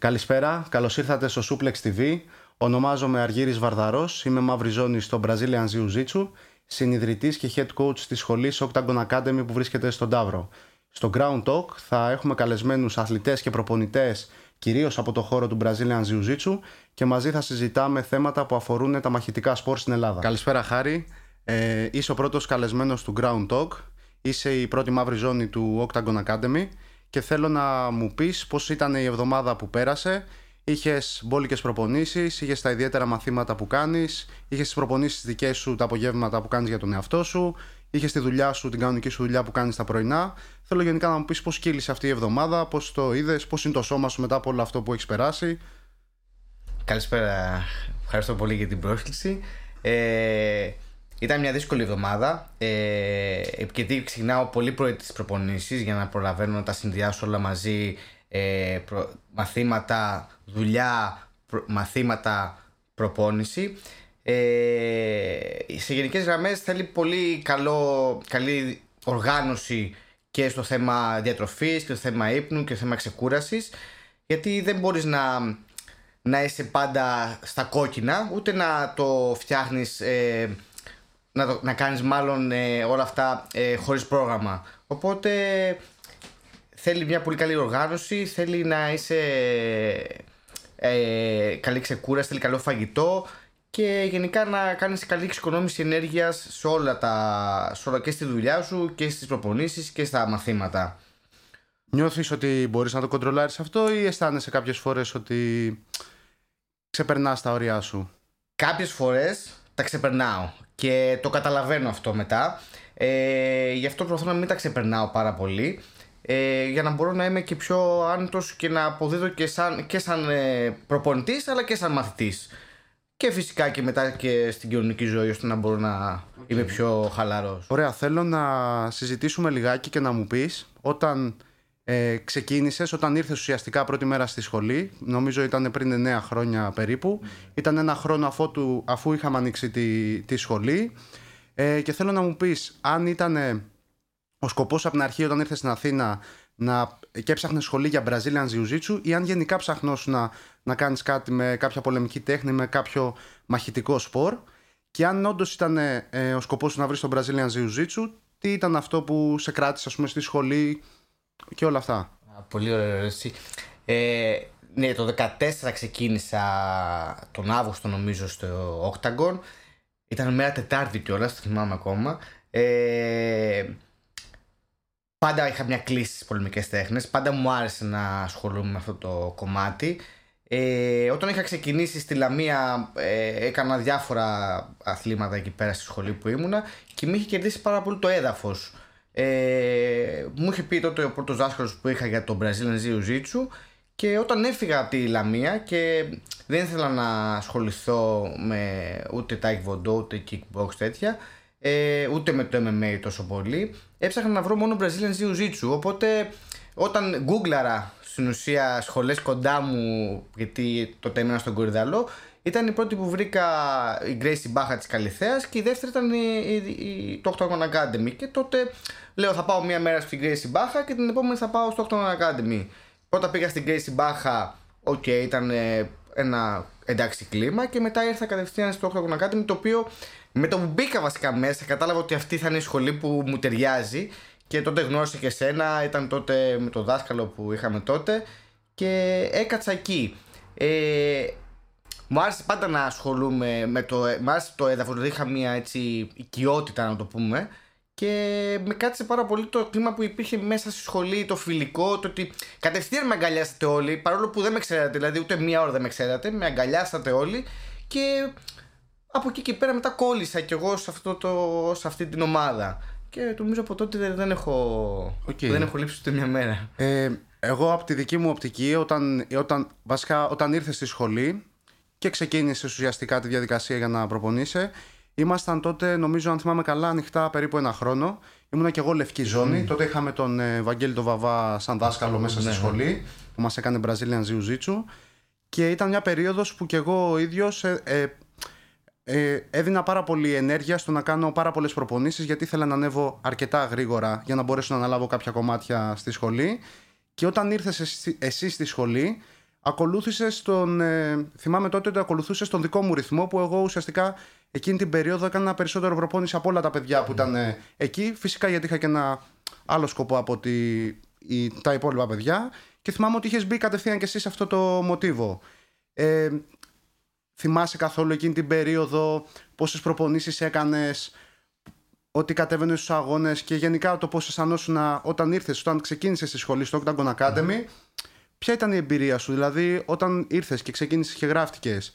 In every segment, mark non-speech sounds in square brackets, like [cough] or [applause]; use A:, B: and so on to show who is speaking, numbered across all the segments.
A: Καλησπέρα, καλώς ήρθατε στο Suplex TV. Ονομάζομαι Αργύρης Βαρδαρός, είμαι μαύρη ζώνη στο Brazilian Jiu-Jitsu, συνειδητής και head coach της σχολής Octagon Academy που βρίσκεται στον Ταύρο. Στο Ground Talk θα έχουμε καλεσμένους αθλητές και προπονητές κυρίως από το χώρο του Brazilian Jiu-Jitsu και μαζί θα συζητάμε θέματα που αφορούν τα μαχητικά σπορ στην Ελλάδα. Καλησπέρα Χάρη, ε, είσαι ο πρώτος καλεσμένος του Ground Talk, είσαι η πρώτη μαύρη ζώνη του Octagon Academy και θέλω να μου πεις πώς ήταν η εβδομάδα που πέρασε. Είχες μπόλικες προπονήσεις, είχες τα ιδιαίτερα μαθήματα που κάνεις, είχες τις προπονήσεις δικές σου, τα απογεύματα που κάνεις για τον εαυτό σου, είχες τη δουλειά σου, την κανονική σου δουλειά που κάνεις τα πρωινά. Θέλω γενικά να μου πεις πώς κύλησε αυτή η εβδομάδα, πώς το είδες, πώς είναι το σώμα σου μετά από όλο αυτό που έχεις περάσει.
B: Καλησπέρα. Ευχαριστώ πολύ για την πρόσκληση. Ε, ήταν μια δύσκολη εβδομάδα ε, επειδή ξεκινάω πολύ πρωί τις προπονήσεις για να προλαβαίνω να τα συνδυάσω όλα μαζί ε, μαθήματα, δουλειά, μαθήματα, προπόνηση. Ε, σε γενικές γραμμές θέλει πολύ καλό, καλή οργάνωση και στο θέμα διατροφής και στο θέμα ύπνου και στο θέμα ξεκούρασης γιατί δεν μπορείς να, να είσαι πάντα στα κόκκινα ούτε να το φτιάχνεις ε, να, το, να κάνεις μάλλον ε, όλα αυτά ε, χωρίς πρόγραμμα. Οπότε θέλει μια πολύ καλή οργάνωση, θέλει να είσαι ε, καλή ξεκούραση, θέλει καλό φαγητό και γενικά να κάνεις καλή εξοικονόμηση ενέργειας σε όλα τα, σε όλα και στη δουλειά σου και στις προπονήσεις και στα μαθήματα.
A: Νιώθεις ότι μπορείς να το κοντρολάρεις αυτό ή αισθάνεσαι κάποιες φορές ότι ξεπερνάς τα όρια σου;
B: Κάποιες φορές τα ξεπερνάω και το καταλαβαίνω αυτό μετά. Ε, γι' αυτό προσπαθώ να μην τα ξεπερνάω πάρα πολύ. Ε, για να μπορώ να είμαι και πιο άνετος και να αποδίδω και σαν, και σαν ε, προπονητής αλλά και σαν μαθητής. Και φυσικά και μετά και στην κοινωνική ζωή ώστε να μπορώ να είμαι πιο χαλαρός.
A: Ωραία, θέλω να συζητήσουμε λιγάκι και να μου πεις όταν ε, ξεκίνησες, όταν ήρθες ουσιαστικά πρώτη μέρα στη σχολή, νομίζω ήταν πριν 9 χρόνια περίπου, ήταν ένα χρόνο αφού, αφού είχαμε ανοίξει τη, τη σχολή. Ε, και θέλω να μου πεις αν ήταν ο σκοπός από την αρχή όταν ήρθες στην Αθήνα να, και έψαχνες σχολή για Brazilian Jiu-Jitsu ή αν γενικά ψαχνώσου να, να κάνεις κάτι με κάποια πολεμική τέχνη, με κάποιο μαχητικό σπορ. Και αν όντως ήταν ε, ο σκοπός σου να βρεις τον Brazilian Jiu-Jitsu, τι ήταν αυτό που σε κράτησε ας πούμε στη σχολή και όλα αυτά.
B: Πολύ ωραία ερώτηση. Ε, ναι, το 2014 ξεκίνησα τον Αύγουστο νομίζω στο Octagon. Ήταν μέρα Τετάρτη κιόλας, το θυμάμαι ακόμα. Ε, πάντα είχα μια κλίση στις πολεμικές τέχνες. Πάντα μου άρεσε να ασχολούμαι με αυτό το κομμάτι. Ε, όταν είχα ξεκινήσει στη Λαμία ε, έκανα διάφορα αθλήματα εκεί πέρα στη σχολή που ήμουνα και με είχε κερδίσει πάρα πολύ το έδαφος ε, μου είχε πει τότε ο πρώτος δάσκαλος που είχα για το Brazilian Jiu-Jitsu και όταν έφυγα από τη Λαμία και δεν ήθελα να ασχοληθώ με ούτε taekwondo ούτε kickbox τέτοια ε, ούτε με το MMA τόσο πολύ έψαχνα να βρω μόνο Brazilian Jiu-Jitsu. Οπότε όταν γκούγκλαρα στην ουσία σχολές κοντά μου γιατί τότε έμενα στον Κορυδαλό ήταν η πρώτη που βρήκα η Gracie Μπάχα της Καλυθέας και η δεύτερη ήταν η, η, το Octagon Academy και τότε λέω θα πάω μία μέρα στην Gracie Μπάχα και την επόμενη θα πάω στο Octagon Academy. Πρώτα πήγα στην Gracie Μπάχα, οκ, okay, ήταν ένα εντάξει κλίμα και μετά ήρθα κατευθείαν στο Octagon Academy το οποίο με το που μπήκα βασικά μέσα κατάλαβα ότι αυτή θα είναι η σχολή που μου ταιριάζει και τότε γνώρισα και σένα, ήταν τότε με το δάσκαλο που είχαμε τότε και έκατσα εκεί. Ε, μου άρεσε πάντα να ασχολούμαι με το, μου άρεσε το έδαφος, δηλαδή είχα μια έτσι οικειότητα να το πούμε και με κάτσε πάρα πολύ το κλίμα που υπήρχε μέσα στη σχολή, το φιλικό, το ότι κατευθείαν με αγκαλιάσατε όλοι, παρόλο που δεν με ξέρατε, δηλαδή ούτε μία ώρα δεν με ξέρατε, με αγκαλιάσατε όλοι και από εκεί και πέρα μετά κόλλησα κι εγώ σε, αυτό το, σε αυτή την ομάδα. Και νομίζω από τότε δεν έχω, okay. δεν έχω λείψει ούτε μια μέρα.
A: Ε, εγώ από τη δική μου οπτική, όταν, όταν, βασικά, όταν ήρθες στη σχολή, και ξεκίνησε ουσιαστικά τη διαδικασία για να προπονείσαι. Ήμασταν τότε, νομίζω, αν θυμάμαι καλά, ανοιχτά περίπου ένα χρόνο. Ήμουνα και εγώ λευκή ζώνη. Τότε είχαμε τον ε, Βαγγέλη τον Βαβά σαν δάσκαλο μέσα στη ναι, ναι. σχολή, που μας έκανε Brazilian Jiu-Jitsu. Και ήταν μια περίοδος που κι εγώ ο ίδιος ε, ε, ε, έδινα πάρα πολύ ενέργεια στο να κάνω πάρα πολλές προπονήσεις, γιατί ήθελα να ανέβω αρκετά γρήγορα για να μπορέσω να αναλάβω κάποια κομμάτια στη σχολή. Και όταν ήρθες εσύ στη σχολή, ακολούθησες τον. Ε, θυμάμαι τότε ότι ακολουθούσε τον δικό μου ρυθμό που εγώ ουσιαστικά εκείνη την περίοδο έκανα περισσότερο προπόνηση από όλα τα παιδιά που ήταν ε, εκεί. Φυσικά γιατί είχα και ένα άλλο σκοπό από τη, η, τα υπόλοιπα παιδιά. Και θυμάμαι ότι είχες μπει κατευθείαν και εσύ σε αυτό το μοτίβο. Ε, θυμάσαι καθόλου εκείνη την περίοδο πόσες προπονήσεις έκανες, ότι κατέβαινε στους αγώνες και γενικά το πώς αισθανόσουν όταν ήρθες, όταν ξεκίνησες στη σχολή στο Octagon Academy. Ποια ήταν η εμπειρία σου, δηλαδή όταν ήρθες και ξεκίνησες και γράφτηκες,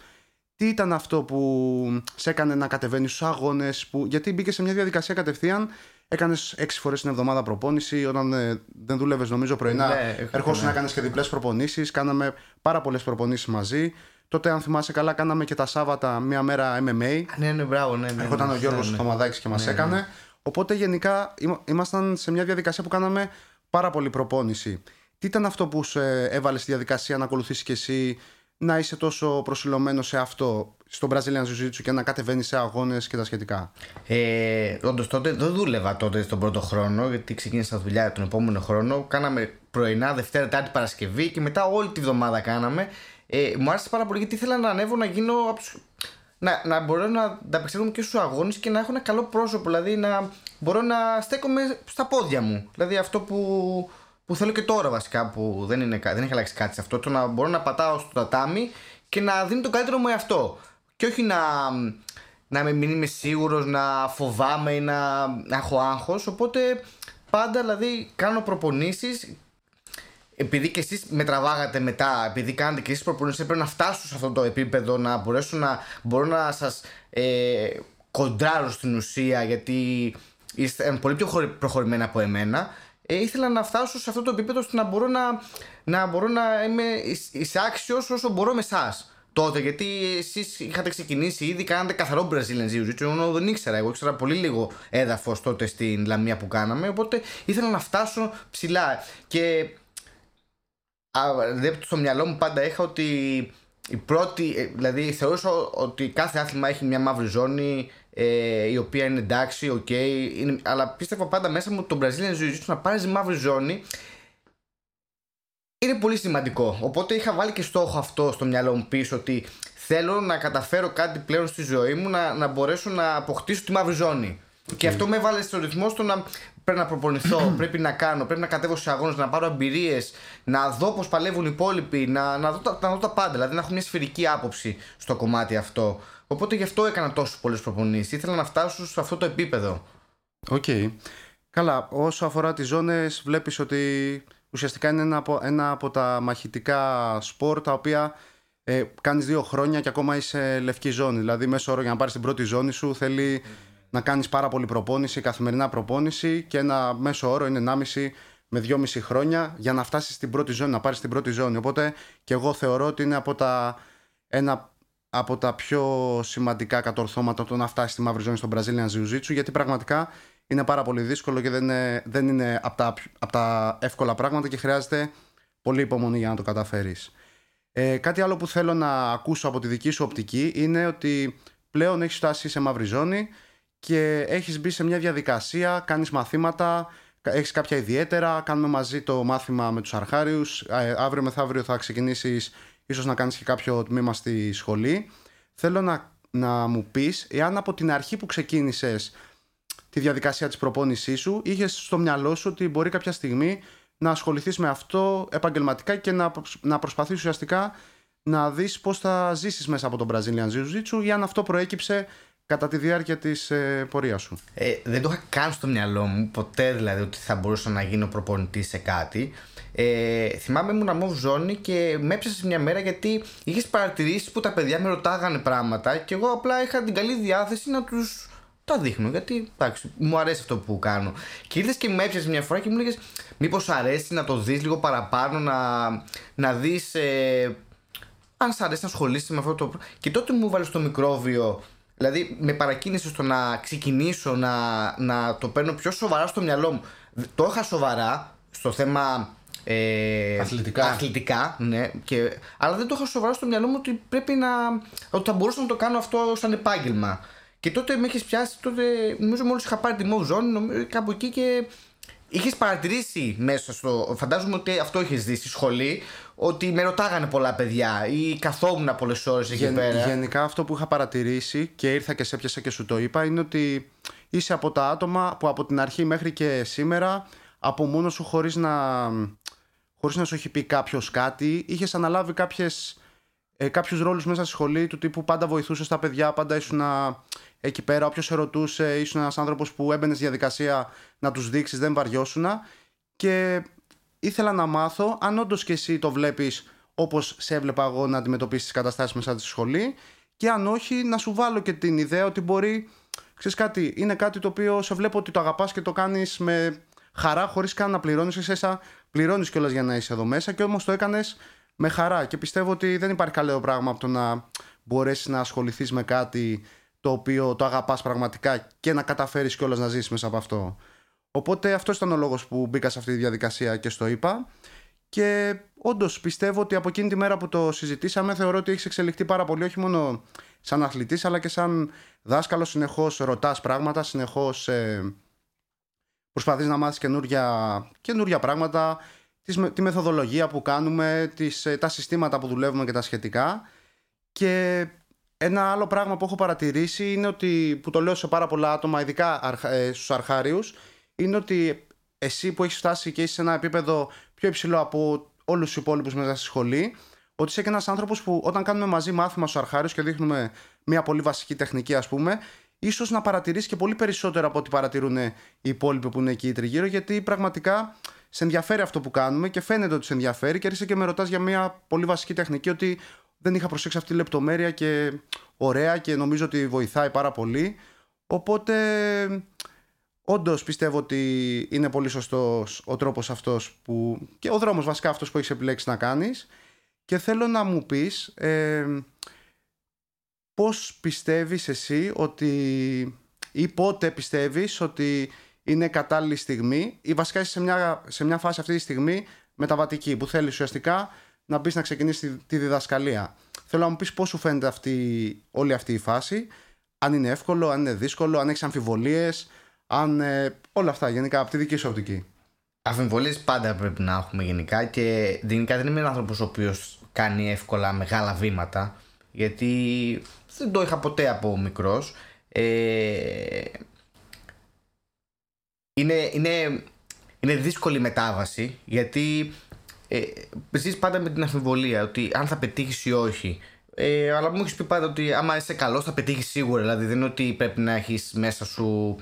A: τι ήταν αυτό που σε έκανε να κατεβαίνεις στους αγώνες, που... γιατί μπήκες σε μια διαδικασία κατευθείαν. Έκανες έξι φορές την εβδομάδα προπόνηση. Όταν ε, δεν δούλευες, νομίζω πρωινά, ναι, ερχόσουν ναι. να κάνεις και διπλές προπονήσεις. Κάναμε πάρα πολλές προπονήσεις μαζί. Τότε, αν θυμάσαι καλά, κάναμε και τα Σάββατα μία μέρα MMA.
B: Ναι, ναι, μπράβο, ναι. ναι
A: Έρχονταν
B: ναι,
A: ο Γιώργος ναι, ναι. και μας ναι, έκανε. Ναι. Οπότε γενικά ήμασταν σε μια διαδικασία που κάναμε πάρα πολύ προπόνηση. Τι ήταν αυτό που σε έβαλε στη διαδικασία να ακολουθήσεις κι εσύ να είσαι τόσο προσιλωμένος σε αυτό, στο Brazilian Jiu-Jitsu και να κατεβαίνεις σε αγώνες και τα σχετικά;
B: Ε, Όντως τότε δεν δούλευα τότε στον πρώτο χρόνο, γιατί ξεκίνησα δουλειά τον επόμενο χρόνο. Κάναμε πρωινά, Δευτέρα, Τετάρτη, Παρασκευή και μετά όλη τη βδομάδα κάναμε. Ε, μου άρεσε πάρα πολύ γιατί ήθελα να ανέβω να γίνω. Να, να μπορώ να ανταπεξέλθω και στους αγώνες και να έχω ένα καλό πρόσωπο. Δηλαδή να μπορώ να στέκομαι στα πόδια μου. Δηλαδή αυτό που, που θέλω και τώρα βασικά που δεν, είναι, δεν έχει αλλάξει κάτι σε αυτό. Το να μπορώ να πατάω στο τατάμι και να δίνω το καλύτερο μου εαυτό. Και όχι να, να μην είμαι σίγουρος, να φοβάμαι ή να, να έχω άγχος. Οπότε πάντα δηλαδή κάνω προπονήσεις επειδή και εσείς με τραβάγατε μετά, επειδή κάνετε και εσείς προπονήσεις πρέπει να φτάσω σε αυτό το επίπεδο να μπορέσω να μπορώ να σας ε, κοντράρω στην ουσία γιατί είστε πολύ πιο προχωρημένα από εμένα ε, ήθελα να φτάσω σε αυτό το επίπεδο ώστε να μπορώ να, να, μπορώ να είμαι εισάξιος όσο μπορώ με εσάς. Τότε, γιατί εσείς είχατε ξεκινήσει ήδη, κάνατε καθαρό Brazilian Jiu-Jitsu, ενώ δεν ήξερα. Εγώ ήξερα πολύ λίγο έδαφος τότε στην Λαμία που κάναμε. Οπότε ήθελα να φτάσω ψηλά. Και στο μυαλό μου πάντα είχα ότι η πρώτη, ε, δηλαδή θεωρούσα ότι κάθε άθλημα έχει μια μαύρη ζώνη ε, η οποία είναι εντάξει, OK, okay, αλλά πίστευα πάντα μέσα μου το Brazilian Jiu-Jitsu να πάρεις μαύρη ζώνη είναι πολύ σημαντικό. Οπότε είχα βάλει και στόχο αυτό στο μυαλό μου πίσω ότι θέλω να καταφέρω κάτι πλέον στη ζωή μου να, να μπορέσω να αποκτήσω τη μαύρη ζώνη. Και αυτό με έβαλε στο ρυθμό στο να πρέπει να προπονηθώ, [clears throat] πρέπει να κάνω, πρέπει να κατέβω στους αγώνες, να πάρω εμπειρίες, να δω πώς παλεύουν οι υπόλοιποι, να, να, δω τα, να δω τα πάντα. Δηλαδή να έχω μια σφαιρική άποψη στο κομμάτι αυτό. Οπότε γι' αυτό έκανα τόσο πολλές προπονήσεις. Ήθελα να φτάσω σε αυτό το επίπεδο.
A: OK. Okay. Καλά, όσο αφορά τις ζώνες, βλέπεις ότι ουσιαστικά είναι ένα από, ένα από τα μαχητικά σπορ τα οποία ε, κάνεις δύο χρόνια και ακόμα είσαι λευκή ζώνη. Δηλαδή, μέσο όρο για να πάρεις την πρώτη ζώνη σου θέλει να κάνεις πάρα πολύ προπόνηση, καθημερινά προπόνηση και ένα μέσο όρο είναι 1,5 με 2,5 χρόνια για να φτάσεις στην πρώτη ζώνη, να πάρεις την πρώτη ζώνη. Οπότε και εγώ θεωρώ ότι είναι από τα, ένα από τα πιο σημαντικά κατορθώματα το να φτάσει στη μαύρη ζώνη στο Brazilian Jiu-Jitsu γιατί πραγματικά είναι πάρα πολύ δύσκολο και δεν είναι, δεν είναι από, τα, από τα εύκολα πράγματα και χρειάζεται πολύ υπομονή για να το καταφέρεις. Ε, κάτι άλλο που θέλω να ακούσω από τη δική σου οπτική είναι ότι πλέον έχεις φτάσει σε μαύρη ζώνη και έχεις μπει σε μια διαδικασία, κάνεις μαθήματα, έχεις κάποια ιδιαίτερα, κάνουμε μαζί το μάθημα με τους αρχάριους, ε, αύριο μεθαύριο θα ξεκινήσεις ίσως να κάνεις και κάποιο τμήμα στη σχολή. Θέλω να, να μου πεις, εάν από την αρχή που ξεκίνησες τη διαδικασία της προπόνησής σου, είχες στο μυαλό σου ότι μπορεί κάποια στιγμή να ασχοληθείς με αυτό επαγγελματικά και να, να προσπαθείς ουσιαστικά να δεις πώς θα ζήσεις μέσα από τον Brazilian Jiu-Jitsu ή αν αυτό προέκυψε κατά τη διάρκεια της ε, πορείας σου.
B: Ε, δεν το είχα καν στο μυαλό μου ποτέ δηλαδή ότι θα μπορούσα να γίνω προπονητής σε κάτι. Ε, θυμάμαι ήμουν αμόβ ζώνη και με έπιασε μια μέρα γιατί είχες παρατηρήσεις που τα παιδιά με ρωτάγανε πράγματα και εγώ απλά είχα την καλή διάθεση να τους τα δείχνω. Γιατί εντάξει, μου αρέσει αυτό που κάνω. Και ήρθες και με έπιασε μια φορά και μου έλεγε Μήπως αρέσει να το δεις λίγο παραπάνω, να, να δεις. Ε, αν σ' αρέσει να ασχολείσαι με αυτό το. Και τότε μου βάλει το μικρόβιο Δηλαδή με παρακίνησες στο να ξεκινήσω να, να το παίρνω πιο σοβαρά στο μυαλό μου. Το είχα σοβαρά στο θέμα
A: ε, αθλητικά.
B: αθλητικά ναι, και, αλλά δεν το είχα σοβαρά στο μυαλό μου ότι πρέπει να. ότι θα μπορούσα να το κάνω αυτό σαν επάγγελμα. Και τότε με έχεις πιάσει, τότε νομίζω μόλις είχα πάρει τη Move Zone, κάπου εκεί και Είχες παρατηρήσει μέσα στο. Φαντάζομαι ότι αυτό έχει δει στη σχολή, ότι με ρωτάγανε πολλά παιδιά ή καθόμουν πολλές ώρες εκεί
A: Γεν,
B: πέρα.
A: Γενικά αυτό που είχα παρατηρήσει και ήρθα και σε πιάσα και σου το είπα είναι ότι είσαι από τα άτομα που από την αρχή μέχρι και σήμερα από μόνο σου χωρίς να, χωρίς να σου έχει πει κάποιος κάτι είχες αναλάβει κάποιες, ε, κάποιους ρόλους μέσα στη σχολή του τύπου πάντα βοηθούσες τα παιδιά, πάντα ήσουν εκεί πέρα όποιος σε ρωτούσε ήσουν ένας άνθρωπος που έμπαινες στη διαδικασία να τους δείξεις δεν βαριώσουν και ήθελα να μάθω αν όντως και εσύ το βλέπεις όπως σε έβλεπα εγώ να αντιμετωπίσεις τις καταστάσεις μέσα στη σχολή και αν όχι να σου βάλω και την ιδέα ότι μπορεί ξέρεις κάτι, είναι κάτι το οποίο σε βλέπω ότι το αγαπάς και το κάνεις με χαρά χωρίς καν να πληρώνεις εσένα πληρώνεις κιόλας για να είσαι εδώ μέσα και όμως το έκανες με χαρά και πιστεύω ότι δεν υπάρχει καλό πράγμα από το να μπορέσεις να ασχοληθείς με κάτι το οποίο το αγαπάς πραγματικά και να καταφέρεις κιόλας να ζήσεις μέσα από αυτό. Οπότε αυτός ήταν ο λόγος που μπήκα σε αυτή τη διαδικασία και στο είπα και όντως πιστεύω ότι από εκείνη τη μέρα που το συζητήσαμε θεωρώ ότι έχεις εξελιχθεί πάρα πολύ όχι μόνο σαν αθλητής αλλά και σαν δάσκαλος συνεχώς ρωτάς πράγματα, συνεχώς ε, προσπαθείς να μάθεις καινούργια, καινούργια πράγματα τη μεθοδολογία που κάνουμε, τις, ε, τα συστήματα που δουλεύουμε και τα σχετικά. Και ένα άλλο πράγμα που έχω παρατηρήσει είναι ότι, που το λέω σε πάρα πολλά άτομα, ειδικά ε, στους αρχάριους, είναι ότι εσύ που έχεις φτάσει και είσαι σε ένα επίπεδο πιο υψηλό από όλους τους υπόλοιπους μέσα στη σχολή, ότι είσαι και ένας άνθρωπος που όταν κάνουμε μαζί μάθημα στους αρχάριους και δείχνουμε μια πολύ βασική τεχνική, ας πούμε, ίσως να παρατηρήσει και πολύ περισσότερο από ό,τι παρατηρούν οι υπόλοιποι που είναι εκεί τριγύρω, γιατί πραγματικά σε ενδιαφέρει αυτό που κάνουμε και φαίνεται ότι σε ενδιαφέρει και έρχεσαι και με ρωτάς για μια πολύ βασική τεχνική ότι δεν είχα προσέξει αυτή τη λεπτομέρεια και ωραία και νομίζω ότι βοηθάει πάρα πολύ. Οπότε Όντως πιστεύω ότι είναι πολύ σωστός ο τρόπος αυτός που. και ο δρόμος βασικά αυτός που έχεις επιλέξει να κάνεις. Και θέλω να μου πεις ε, πώς πιστεύεις εσύ ότι. ή πότε πιστεύεις ότι είναι κατάλληλη στιγμή, ή βασικά είσαι σε μια, σε μια φάση αυτή τη στιγμή μεταβατική, που θέλεις ουσιαστικά να μπεις να ξεκινήσεις τη, διδασκαλία. Θέλω να μου πεις πώς σου φαίνεται αυτή, όλη αυτή η φάση, αν είναι εύκολο, αν είναι δύσκολο, αν έχεις αμφιβολίες, αν ε, όλα αυτά γενικά από τη δική σου οπτική.
B: Αμφιβολίες πάντα πρέπει να έχουμε γενικά και γενικά δεν είμαι ένας άνθρωπος ο οποίος κάνει εύκολα μεγάλα βήματα γιατί δεν το είχα ποτέ από μικρός. Ε, είναι, είναι, είναι δύσκολη μετάβαση γιατί ε, ζεις πάντα με την αμφιβολία ότι αν θα πετύχεις ή όχι. Ε, αλλά μου έχεις πει πάντα ότι άμα είσαι καλός θα πετύχεις σίγουρα. Δηλαδή δεν είναι ότι πρέπει να έχεις μέσα σου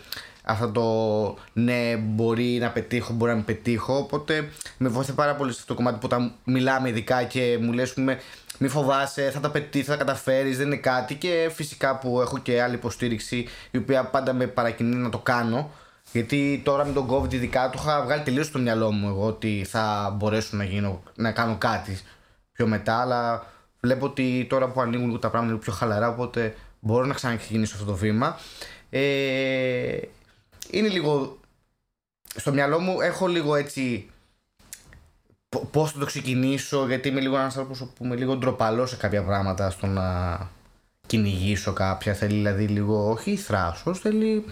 B: αυτό το ναι, μπορεί να πετύχω, μπορεί να μην πετύχω. Οπότε με βοηθάει πάρα πολύ σε αυτό το κομμάτι που όταν μιλάμε ειδικά και μου λες πούμε, μη φοβάσαι, θα τα πετύχει, θα τα καταφέρεις, δεν είναι κάτι. Και φυσικά που έχω και άλλη υποστήριξη η οποία πάντα με παρακινεί να το κάνω. Γιατί τώρα με τον COVID ειδικά το είχα βγάλει τελείως στο μυαλό μου εγώ ότι θα μπορέσω να, γίνω, να κάνω κάτι πιο μετά. Αλλά βλέπω ότι τώρα που ανοίγουν τα πράγματα είναι πιο χαλαρά, οπότε μπορώ να ξαναξεκινήσω αυτό το βήμα. Ε, είναι λίγο. Στο μυαλό μου έχω λίγο έτσι. Πώς θα το ξεκινήσω, γιατί είμαι λίγο ένας άνθρωπος που είμαι λίγο ντροπαλός σε κάποια πράγματα στο να κυνηγήσω κάποια. Θέλει δηλαδή λίγο, όχι θράσος, θέλει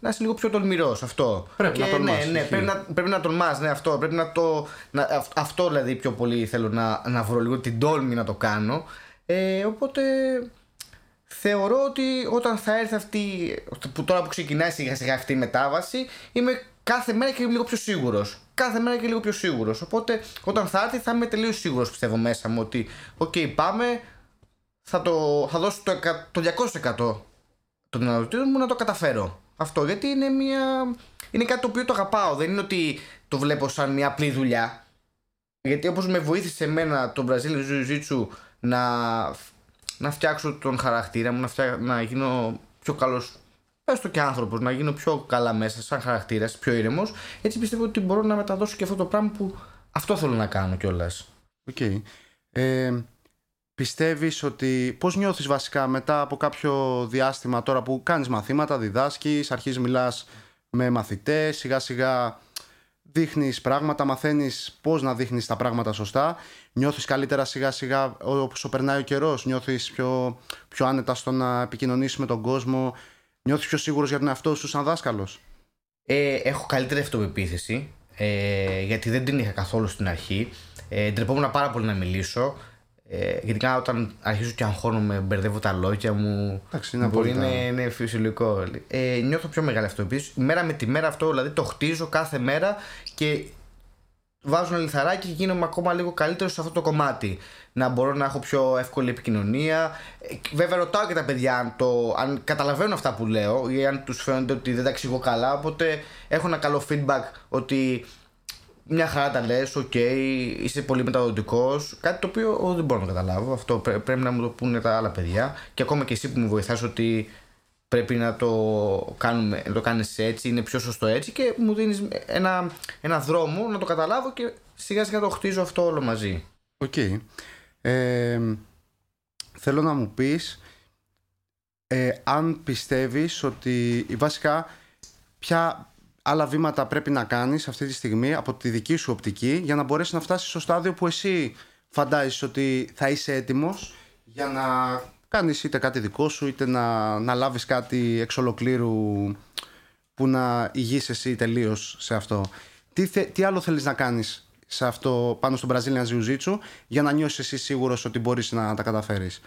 B: να είσαι λίγο πιο τολμηρός. Αυτό.
A: Πρέπει να τολμάς.
B: Ναι, ναι, πρέπει να, πρέπει να τολμάς, ναι, αυτό. Πρέπει να το. Να, αυτό δηλαδή πιο πολύ θέλω να, να βρω λίγο την τόλμη να το κάνω. Ε, οπότε θεωρώ ότι όταν θα έρθει αυτή, που τώρα που ξεκινάει σιγά σιγά αυτή η μετάβαση, είμαι κάθε μέρα και λίγο πιο σίγουρος. Κάθε μέρα και λίγο πιο σίγουρος. Οπότε όταν θα έρθει θα είμαι τελείως σίγουρος πιστεύω μέσα μου ότι, οκ, πάμε, θα, το, θα δώσω το, το 200% των δυνατοτήτων μου να το καταφέρω. Αυτό γιατί είναι μια. Είναι κάτι το οποίο το αγαπάω. Δεν είναι ότι το βλέπω σαν μια απλή δουλειά. Γιατί όπως με βοήθησε εμένα το Brazilian Jiu-Jitsu να να φτιάξω τον χαρακτήρα μου, να, φτιά... να γίνω πιο καλός έστω και άνθρωπος, να γίνω πιο καλά μέσα, σαν χαρακτήρας, πιο ήρεμος. Έτσι πιστεύω ότι μπορώ να μεταδώσω και αυτό το πράγμα που αυτό θέλω να κάνω κιόλας.
A: OK. Okay. Ε, πιστεύεις ότι πώς νιώθεις βασικά μετά από κάποιο διάστημα τώρα που κάνεις μαθήματα, διδάσκεις, αρχίζεις μιλάς με μαθητές, σιγά σιγά δείχνεις πράγματα, μαθαίνεις πώς να δείχνεις τα πράγματα σωστά. Νιώθεις καλύτερα σιγά σιγά όσο περνάει ο καιρός. Νιώθεις πιο, πιο άνετα στο να επικοινωνήσεις με τον κόσμο. Νιώθεις πιο σίγουρος για τον εαυτό σου σαν δάσκαλος;
B: Ε, έχω καλύτερη αυτοπεποίθηση. ε, γιατί δεν την είχα καθόλου στην αρχή. Ε, ντρεπόμουν πάρα πολύ να μιλήσω. Ε, γιατί όταν αρχίζω και αγχώνομαι, μπερδεύω τα λόγια μου.
A: Εντάξει, είναι
B: μπορεί
A: απόλυτα.
B: να είναι φυσιολογικό. Ε, νιώθω πιο μεγάλη αυτοποίηση. Μέρα με τη μέρα αυτό, δηλαδή το χτίζω κάθε μέρα και βάζω ένα λιθαράκι και γίνομαι ακόμα λίγο καλύτερος σε αυτό το κομμάτι. Να μπορώ να έχω πιο εύκολη επικοινωνία. Ε, Βέβαια, ρωτάω και τα παιδιά αν, το, αν καταλαβαίνουν αυτά που λέω ή αν τους φαίνονται ότι δεν τα εξηγώ καλά. Οπότε έχω ένα καλό feedback ότι μια χαρά τα λες, οκ, είσαι πολύ μεταδοτικός. Κάτι το οποίο εγώ δεν μπορώ να καταλάβω. Αυτό πρέ- πρέπει να μου το πούνε τα άλλα παιδιά. Και ακόμα και εσύ που μου βοηθάς ότι πρέπει να το, κάνουμε, να το κάνεις έτσι, είναι πιο σωστό έτσι και μου δίνεις ένα, ένα δρόμο να το καταλάβω και σιγά σιγά το χτίζω αυτό όλο μαζί.
A: Οκ. Ε, θέλω να μου πεις ε, αν πιστεύεις ότι βασικά ποια άλλα βήματα πρέπει να κάνεις αυτή τη στιγμή από τη δική σου οπτική για να μπορέσεις να φτάσεις στο στάδιο που εσύ φαντάζεσαι ότι θα είσαι έτοιμος για να κάνεις είτε κάτι δικό σου είτε να, να λάβεις κάτι εξ ολοκλήρου που να ηγείς εσύ τελείως σε αυτό. Τι, θε- τι άλλο θέλεις να κάνεις σε αυτό, πάνω στο Brazilian Jiu-Jitsu για να νιώσεις εσύ σίγουρος ότι μπορείς να τα καταφέρεις;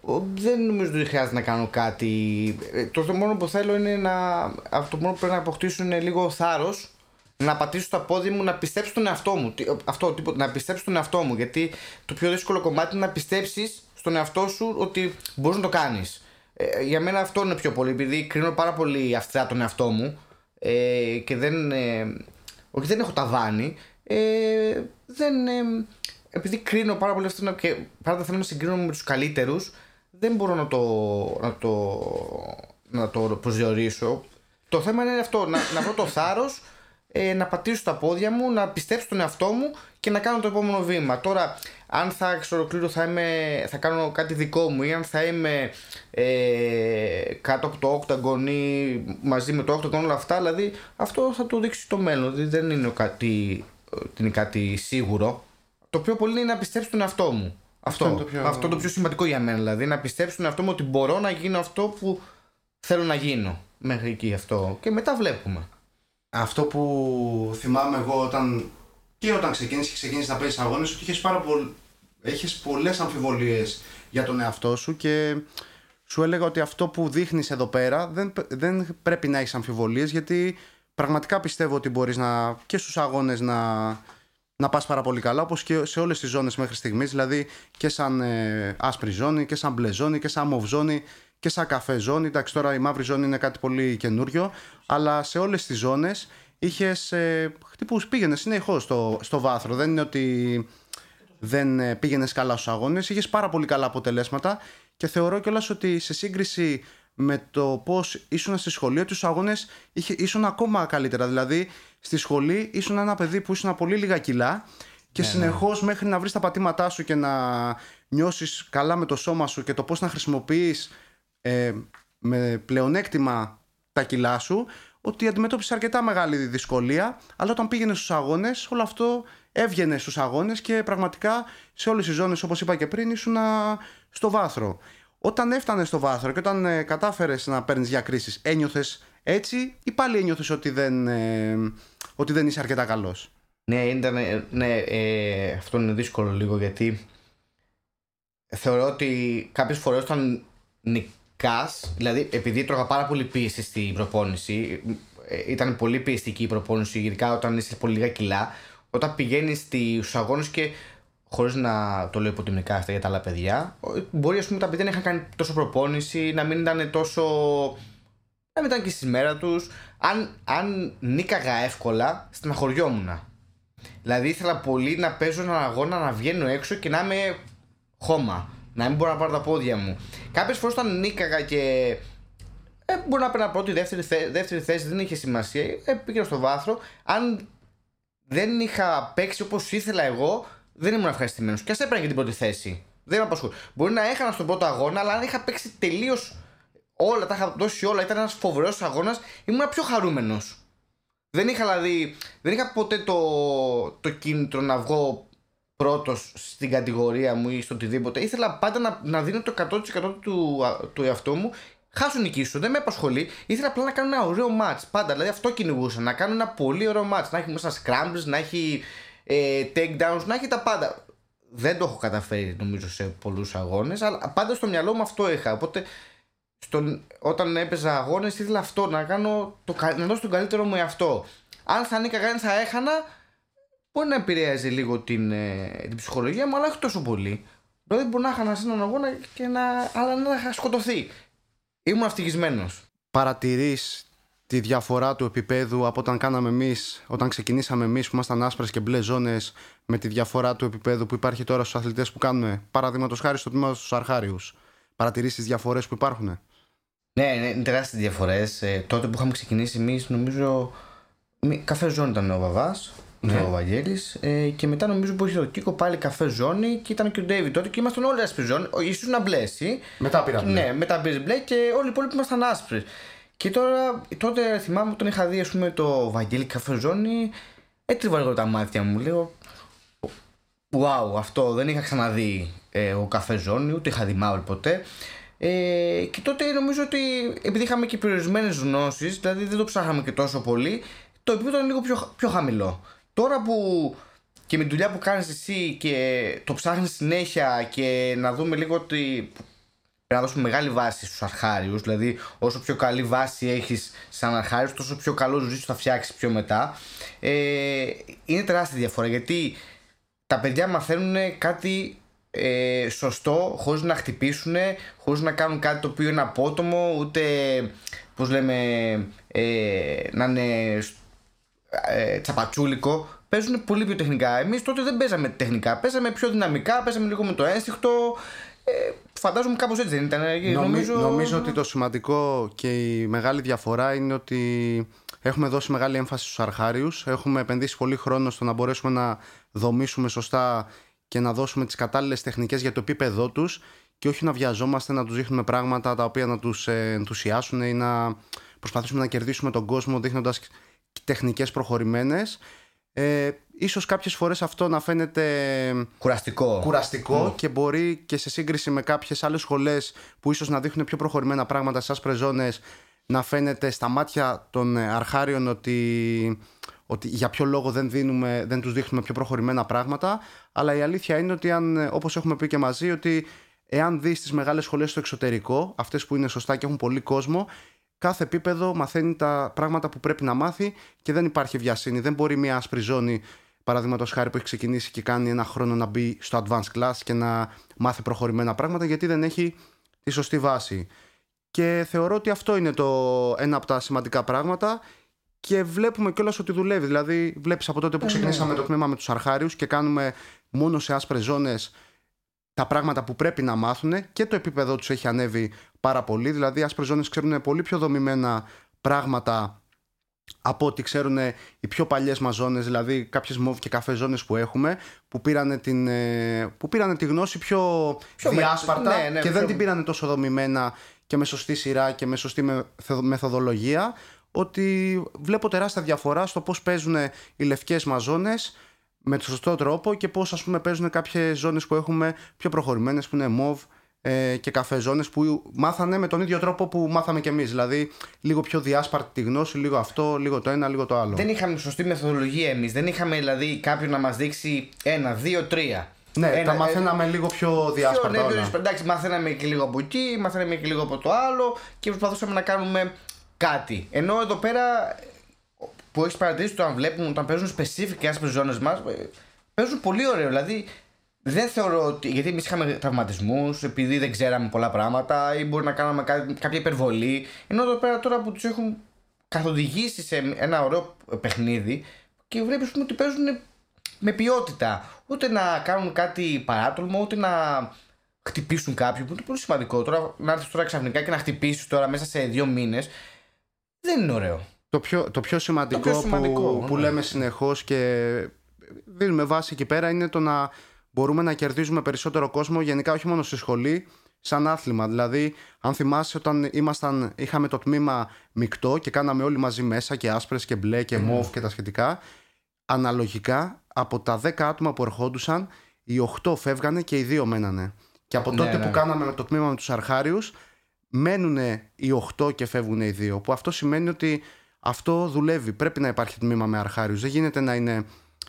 B: Ο- Δεν νομίζω ότι χρειάζεται να κάνω κάτι. Ε, Το, το μόνο που θέλω είναι να. Αυτό το μόνο που πρέπει να αποκτήσω είναι λίγο θάρρος. Να πατήσω τα πόδια μου, να πιστέψω στον εαυτό μου. Τι- Αυτό, τίποτα, να πιστέψω στον εαυτό μου. Γιατί το πιο δύσκολο κομμάτι είναι να πιστέψεις στον εαυτό σου ότι μπορείς να το κάνεις. Ε, για μένα αυτό είναι πιο πολύ, επειδή κρίνω πάρα πολύ αυστηρά τον εαυτό μου ε, και δεν. Ε, όχι, δεν έχω ταβάνι. Ε, δεν, ε, επειδή κρίνω πάρα πολύ αυτό και πάντα θέλω να συγκρίνω με τους καλύτερους, δεν μπορώ να το, να το, να το προσδιορίσω. Το θέμα είναι αυτό, να, να βρω το θάρρος, ε, να πατήσω τα πόδια μου, να πιστέψω στον εαυτό μου και να κάνω το επόμενο βήμα. Τώρα, αν θα εξ ολοκλήρου θα, είμαι, θα κάνω κάτι δικό μου ή αν θα είμαι ε, κάτω από το octagon ή μαζί με το octagon όλα αυτά, δηλαδή αυτό θα το δείξει το μέλλον. Δηλαδή δεν είναι κάτι, είναι κάτι σίγουρο. Το πιο πολύ είναι να πιστέψω στον εαυτό μου. Αυτό,
A: είναι το πιο-
B: αυτό το πιο σημαντικό για μένα. Δηλαδή να πιστέψω στον εαυτό μου ότι μπορώ να γίνω αυτό που θέλω να γίνω. Μέχρι εκεί αυτό. Και μετά βλέπουμε.
A: Αυτό που θυμάμαι εγώ όταν και όταν ξεκίνησε και ξεκίνησε να παίζει αγώνες, ότι είχες, πάρα πολλ... έχεις πολλές αμφιβολίες για τον εαυτό σου και σου έλεγα ότι αυτό που δείχνεις εδώ πέρα δεν, δεν πρέπει να έχεις αμφιβολίες γιατί πραγματικά πιστεύω ότι μπορείς να, και στους αγώνες να, να πας πάρα πολύ καλά όπως και σε όλες τις ζώνες μέχρι στιγμής δηλαδή και σαν ε, άσπρη ζώνη και σαν μπλε ζώνη και σαν μοβ ζώνη και σαν καφέ ζώνη. Εντάξει, τώρα η μαύρη ζώνη είναι κάτι πολύ καινούριο, αλλά σε όλες τις ζώνες είχες ε, χτυπούς, πήγαινες συνεχώς στο, στο βάθρο. Δεν είναι ότι δεν ε, πήγαινες καλά στους αγώνες, είχες πάρα πολύ καλά αποτελέσματα και θεωρώ κιόλας ότι σε σύγκριση με το πώς ήσουν στη σχολή, ότι στους αγώνες είχε, ήσουν ακόμα καλύτερα. Δηλαδή, στη σχολή ήσουν ένα παιδί που ήσουν πολύ λίγα κιλά και συνεχώς μέχρι να βρεις τα πατήματά σου και να νιώσεις καλά με το σώμα σου και το πώς να χρησιμοποιείς ε, με πλεονέκτημα τα κιλά σου ότι αντιμετώπισες αρκετά μεγάλη δυσκολία αλλά όταν πήγαινε στους αγώνες όλο αυτό έβγαινε στους αγώνες και πραγματικά σε όλες τις ζώνες όπως είπα και πριν ήσουν στο βάθρο. Όταν έφτανες στο βάθρο και όταν ε, κατάφερες να παίρνεις διακρίσεις ένιωθες έτσι ή πάλι ένιωθες ότι δεν, ε, ότι δεν είσαι αρκετά καλός;
B: Ναι, ήταν, ναι ε, αυτό είναι δύσκολο λίγο γιατί θεωρώ ότι κάποιες φορές όταν νικάς, δηλαδή επειδή τρώγα πάρα πολύ πίεση στην προπόνηση, ε, ήταν πολύ πιεστική η προπόνηση, ειδικά όταν είσαι πολύ λίγα κιλά, όταν πηγαίνεις στους αγώνες και χωρίς να το λέω υποτιμικά αυτά για τα άλλα παιδιά, μπορεί ας πούμε τα παιδιά να είχαν κάνει τόσο προπόνηση, να μην ήταν τόσο να μην ήταν και στη μέρα τους. Αν, αν νίκαγα εύκολα, στεναχωριόμουν. Δηλαδή ήθελα πολύ να παίζω έναν αγώνα, να βγαίνω έξω και να είμαι χώμα. Να μην μπορώ να πάρω τα πόδια μου. Κάποιες φορές όταν νίκαγα και. Ε, μπορεί να παίρνα πρώτη, δεύτερη, θέ- δεύτερη θέση, δεν είχε σημασία. Ε, πήγαινα στο βάθρο. Αν δεν είχα παίξει όπως ήθελα εγώ, δεν ήμουν ευχαριστημένος. Και ας έπαιρνα και την πρώτη θέση. Δεν με απασχολεί. Μπορεί να έχανα στον πρώτο αγώνα, αλλά αν είχα παίξει τελείως όλα, τα είχα δώσει όλα, ήταν ένας φοβερός αγώνας, ήμουν πιο χαρούμενος. Δεν είχα δηλαδή, δεν είχα ποτέ το, το κίνητρο να βγω πρώτος στην κατηγορία μου ή στο οτιδήποτε. Ήθελα πάντα να, να δίνω το 100% του, του εαυτού μου χάσουν νικήσουν, δεν με απασχολεί. Ήθελα απλά να κάνω ένα ωραίο match. Πάντα, δηλαδή αυτό κυνηγούσα. Να κάνω ένα πολύ ωραίο match. Να έχει μέσα scrambles, να έχει ε, takedowns, να έχει τα πάντα. Δεν το έχω καταφέρει νομίζω σε πολλούς αγώνες, αλλά πάντα στο μυαλό μου αυτό είχα. Οπότε στον, όταν έπαιζα αγώνες ήθελα αυτό να κάνω το, να δώσω τον καλύτερο μου εαυτό. Αν θα νίκαγα, αν θα έχανα, μπορεί να επηρέαζε λίγο την, ε, την ψυχολογία μου, αλλά όχι τόσο πολύ. Δηλαδή μπορεί να είχα σε έναν αγώνα και να, αλλά να είχα σκοτωθεί. Ήμουν ευτυχισμένος.
A: Παρατηρείς τη διαφορά του επίπεδου από όταν κάναμε εμείς, όταν ξεκινήσαμε εμείς που ήμασταν άσπρες και μπλε ζώνες, με τη διαφορά του επίπεδου που υπάρχει τώρα στους αθλητές που κάνουμε. Παραδείγματος χάρη στο τμήμα στους Αρχάριους. Παρατηρείς τις διαφορές που υπάρχουν.
B: Ναι, ναι είναι τεράστιες διαφορές. Ε, τότε που είχαμε ξεκινήσει εμείς, νομίζω. Καφέ ζώνη ήταν ο Βαβάς ναι. ο Βαγγέλης. Ε, και μετά νομίζω που είχε το Κίκο πάλι καφέ ζώνη και ήταν και ο Ντέιβι τότε και ήμασταν όλοι άσπροι ζώνη. σω να μπλε εσύ.
A: Μετά πήρα μπλε.
B: Ναι, μετά πήρε μπλε και όλοι οι υπόλοιποι ήμασταν άσπροι. Και τώρα, τότε θυμάμαι όταν είχα δει ας πούμε, το Βαγγέλη καφέ ζώνη, έτριβα λίγο τα μάτια μου. Λέω, Wow, αυτό δεν είχα ξαναδεί ε, ο καφέ ζώνη, ούτε είχα δει μαύρη ποτέ. Ε, και τότε νομίζω ότι επειδή είχαμε και περιορισμένες γνώσεις, δηλαδή δεν το ψάχαμε και τόσο πολύ, το επίπεδο ήταν λίγο πιο, πιο χαμηλό. Τώρα που και με τη δουλειά που κάνεις εσύ και το ψάχνεις συνέχεια και να δούμε λίγο ότι πρέπει να δώσουμε μεγάλη βάση στους αρχάριους δηλαδή όσο πιο καλή βάση έχεις σαν αρχάριους τόσο πιο καλό ζωή σου θα φτιάξεις πιο μετά ε, είναι τεράστια διαφορά γιατί τα παιδιά μαθαίνουν κάτι ε, σωστό χωρίς να χτυπήσουν χωρίς να κάνουν κάτι το οποίο είναι απότομο ούτε πώς λέμε ε, να είναι ε, τσαπατσούλικο παίζουν πολύ πιο τεχνικά. Εμείς τότε δεν παίζαμε τεχνικά. Παίζαμε πιο δυναμικά, παίζαμε λίγο με το ένστικτο. Ε, φαντάζομαι κάπως έτσι δεν ήταν. Ε,
A: νομίζω... νομίζω ότι το σημαντικό και η μεγάλη διαφορά είναι ότι έχουμε δώσει μεγάλη έμφαση στους αρχάριους. Έχουμε επενδύσει πολύ χρόνο στο να μπορέσουμε να δομήσουμε σωστά και να δώσουμε τις κατάλληλες τεχνικές για το επίπεδό τους και όχι να βιαζόμαστε να τους δείχνουμε πράγματα τα οποία να τους ε, ενθουσιάσουν ή να προσπαθήσουμε να κερδίσουμε τον κόσμο δείχνοντας τεχνικές προχωρημένες. Ε, ίσως κάποιες φορές αυτό να φαίνεται
B: κουραστικό,
A: κουραστικό και μπορεί και σε σύγκριση με κάποιες άλλες σχολές που ίσως να δείχνουν πιο προχωρημένα πράγματα σε άσπρες ζώνες να φαίνεται στα μάτια των αρχάριων ότι, ότι για ποιο λόγο δεν, δίνουμε, δεν τους δείχνουμε πιο προχωρημένα πράγματα. Αλλά η αλήθεια είναι ότι αν, όπως έχουμε πει και μαζί ότι εάν δεις τις μεγάλες σχολές στο εξωτερικό αυτές που είναι σωστά και έχουν πολύ κόσμο κάθε επίπεδο μαθαίνει τα πράγματα που πρέπει να μάθει και δεν υπάρχει βιασύνη. Δεν μπορεί μια άσπρη ζώνη, παραδείγματος χάρη που έχει ξεκινήσει και κάνει ένα χρόνο να μπει στο advanced class και να μάθει προχωρημένα πράγματα γιατί δεν έχει τη σωστή βάση. Και θεωρώ ότι αυτό είναι το ένα από τα σημαντικά πράγματα και βλέπουμε κιόλας ότι δουλεύει. Δηλαδή, βλέπεις από τότε που ναι, ξεκινήσαμε ναι. το τμήμα με τους αρχάριους και κάνουμε μόνο σε άσπρες ζώνες τα πράγματα που πρέπει να μάθουν και το επίπεδο τους έχει ανέβει πάρα πολύ. Δηλαδή, οι άσπρες ζώνες ξέρουν πολύ πιο δομημένα πράγματα από ό,τι ξέρουν οι πιο παλιές μας ζώνες, δηλαδή κάποιες μοβ και καφέ ζώνες που έχουμε, που πήραν, την, ε, που πήραν τη γνώση πιο, πιο διάσπαρτα ναι, ναι, και δεν την πήραν τόσο δομημένα και με σωστή σειρά και με σωστή μεθοδολογία. Ότι βλέπω τεράστια διαφορά στο πώς παίζουν οι λευκές μας ζώνες με το σωστό τρόπο και πώς ας πούμε παίζουν κάποιες ζώνες που έχουμε πιο προχωρημένες που είναι MOV ε, και καφέ ζώνε που μάθανε με τον ίδιο τρόπο που μάθαμε κι εμείς. Δηλαδή λίγο πιο διάσπαρτη τη γνώση, λίγο αυτό, λίγο το ένα, λίγο το άλλο.
B: Δεν είχαμε σωστή μεθοδολογία εμείς. Δεν είχαμε δηλαδή κάποιον να μας δείξει ένα, δύο, τρία.
A: Ναι, ένα, τα μαθαίναμε ε, λίγο πιο διάσπαρτα.
B: Πιο, ναι, εντάξει, μαθαίναμε και λίγο από εκεί, μαθαίναμε και λίγο από το άλλο και προσπαθούσαμε να κάνουμε κάτι. Ενώ εδώ πέρα που έχεις παρατηρήσει το αν βλέπουν, όταν παίζουν specific άσπρες ζώνες μας, ε, παίζουν πολύ ωραίο. Δηλαδή δεν θεωρώ ότι. Γιατί εμείς είχαμε τραυματισμούς, επειδή δεν ξέραμε πολλά πράγματα ή μπορεί να κάναμε κάποια υπερβολή. Ενώ εδώ πέρα τώρα που τους έχουν καθοδηγήσει σε ένα ωραίο παιχνίδι και βλέπει ότι παίζουν με ποιότητα. Ούτε να κάνουν κάτι παράτολμο, ούτε να χτυπήσουν κάποιον που είναι πολύ σημαντικό. Τώρα να έρθεις τώρα ξαφνικά και να χτυπήσεις τώρα μέσα σε δύο μήνες δεν είναι ωραίο.
A: Το πιο, το πιο σημαντικό, που, που ναι. λέμε συνεχώς και δίνουμε βάση εκεί πέρα είναι το να μπορούμε να κερδίζουμε περισσότερο κόσμο γενικά όχι μόνο στη σχολή σαν άθλημα. Δηλαδή, αν θυμάσαι, όταν ήμασταν, είχαμε το τμήμα μεικτό και κάναμε όλοι μαζί μέσα και άσπρες και μπλε και μοβ και τα σχετικά, αναλογικά από τα 10 άτομα που ερχόντουσαν, οι 8 φεύγανε και οι 2 μένανε. Και από ναι, τότε ναι. που κάναμε το τμήμα με τους αρχάριους, μένουν οι 8 και φεύγουν οι 2. Που αυτό σημαίνει ότι αυτό δουλεύει. Πρέπει να υπάρχει τμήμα με αρχάριους. Δεν γίνεται να είναι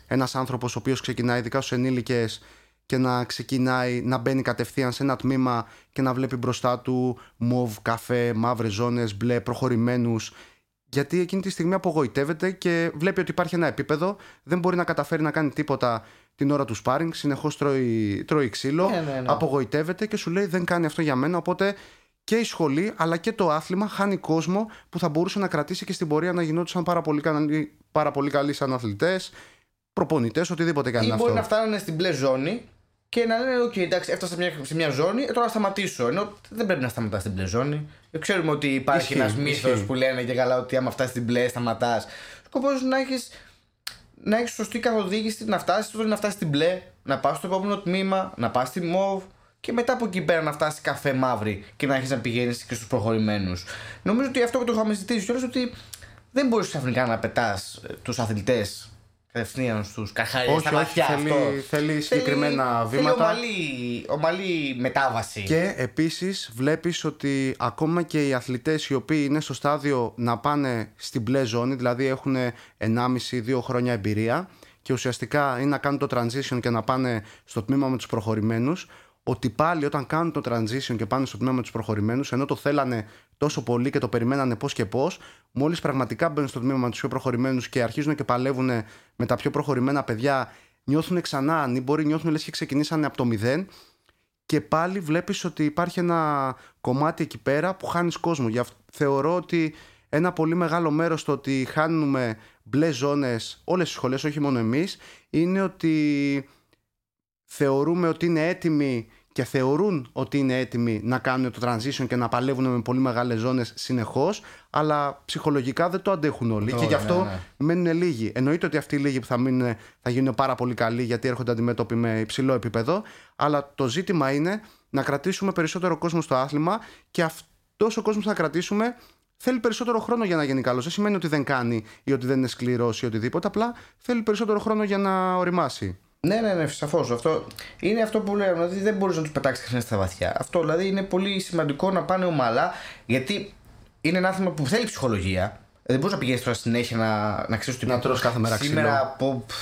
A: ένας άνθρωπος ο οποίος ξεκινάει, ειδικά στου ενήλικες, και να ξεκινάει να μπαίνει κατευθείαν σε ένα τμήμα και να βλέπει μπροστά του μοβ, καφέ, μαύρες ζώνες, μπλε, προχωρημένους. Γιατί εκείνη τη στιγμή απογοητεύεται και βλέπει ότι υπάρχει ένα επίπεδο, δεν μπορεί να καταφέρει να κάνει τίποτα την ώρα του σπάρινγκ, συνεχώς τρώει, τρώει ξύλο,
B: Ναι, ναι, ναι.
A: απογοητεύεται και σου λέει δεν κάνει αυτό για μένα. Οπότε και η σχολή αλλά και το άθλημα χάνει κόσμο που θα μπορούσε να κρατήσει και στην πορεία να γινόντουσαν πάρα πολύ καλοί, πάρα πολύ καλοί σαν αθλητές, προπονητές, οτιδήποτε κάνει
B: Ή
A: αυτό.
B: μπορεί να φτάνουν στην μπλε ζώνη και να λένε: OK, εντάξει, έφτασα σε μια, σε μια ζώνη, ε, τώρα να σταματήσω. Ενώ δεν πρέπει να σταματάς στην μπλε ζώνη. Ε, Ξέρουμε ότι υπάρχει
A: Ισχύει,
B: ένας μύθος
A: ισχύει.
B: που λένε και καλά ότι άμα φτάσεις στην μπλε, σταματάς. Σκοπός να έχεις να έχεις σωστή καθοδήγηση, να φτάσεις να φτάσεις στην μπλε, να πας στο επόμενο τμήμα, να πας στη μοβ και μετά από εκεί πέρα να φτάσεις καφέ μαύρη και να έχεις να πηγαίνεις και στους προχωρημένους. Νομίζω ότι αυτό που το είχαμε ζητήσει κιόλας ότι δεν μπορείς ξαφνικά να πετάς τους αθλητές κατευθείαν στους καρχαρίε
A: Όχι,
B: στα
A: όχι,
B: βαθιά
A: θέλει-
B: αυτός.
A: θέλει συγκεκριμένα
B: θέλει
A: βήματα.
B: ομαλή, ομαλή μετάβαση.
A: Και επίσης βλέπεις ότι ακόμα και οι αθλητές οι οποίοι είναι στο στάδιο να πάνε στην μπλε ζώνη, δηλαδή έχουν 1,5-2 χρόνια εμπειρία και ουσιαστικά είναι να κάνουν το transition και να πάνε στο τμήμα με τους προχωρημένους, ότι πάλι όταν κάνουν το transition και πάνε στο τμήμα με τους προχωρημένους, ενώ το θέλανε τόσο πολύ και το περιμένανε πώς και πώς, μόλις πραγματικά μπαίνουν στο τμήμα με τους πιο προχωρημένους και αρχίζουν και παλεύουν με τα πιο προχωρημένα παιδιά, νιώθουν ξανά ανήμποροι, νιώθουν λες και ξεκινήσανε από το μηδέν και πάλι βλέπεις ότι υπάρχει ένα κομμάτι εκεί πέρα που χάνεις κόσμο. Γι' αυτό θεωρώ ότι ένα πολύ μεγάλο μέρος το ότι χάνουμε μπλε ζώνες όλες οι σχολές, όχι μόνο εμείς, είναι ότι θεωρούμε ότι είναι έτοιμοι και θεωρούν ότι είναι έτοιμοι να κάνουν το transition και να παλεύουν με πολύ μεγάλες ζώνες συνεχώς, αλλά ψυχολογικά δεν το αντέχουν όλοι.
B: Όχι,
A: και γι' αυτό
B: ναι, ναι.
A: μένουν λίγοι. Εννοείται ότι αυτοί οι λίγοι που θα μείνουν θα γίνουν πάρα πολύ καλοί γιατί έρχονται αντιμέτωποι με υψηλό επίπεδο. Αλλά το ζήτημα είναι να κρατήσουμε περισσότερο κόσμο στο άθλημα και αυτός ο κόσμος που θα κρατήσουμε θέλει περισσότερο χρόνο για να γίνει καλός. Δεν σημαίνει ότι δεν κάνει ή ότι δεν είναι σκληρός ή οτιδήποτε. Απλά θέλει περισσότερο χρόνο για να οριμάσει.
B: Ναι, ναι, ναι, σαφώς. Αυτό είναι αυτό που λέω. Δηλαδή δεν μπορείς να τους πετάξεις κανένας στα βαθιά. Αυτό δηλαδή είναι πολύ σημαντικό να πάνε ομαλά γιατί είναι ένα άθλημα που θέλει ψυχολογία. Δεν μπορείς να πηγαίνεις τώρα συνέχεια να, να ξέρεις ότι.
A: Να τρως κάθε μέρα
B: Σήμερα
A: ξύλο.
B: από, πφ,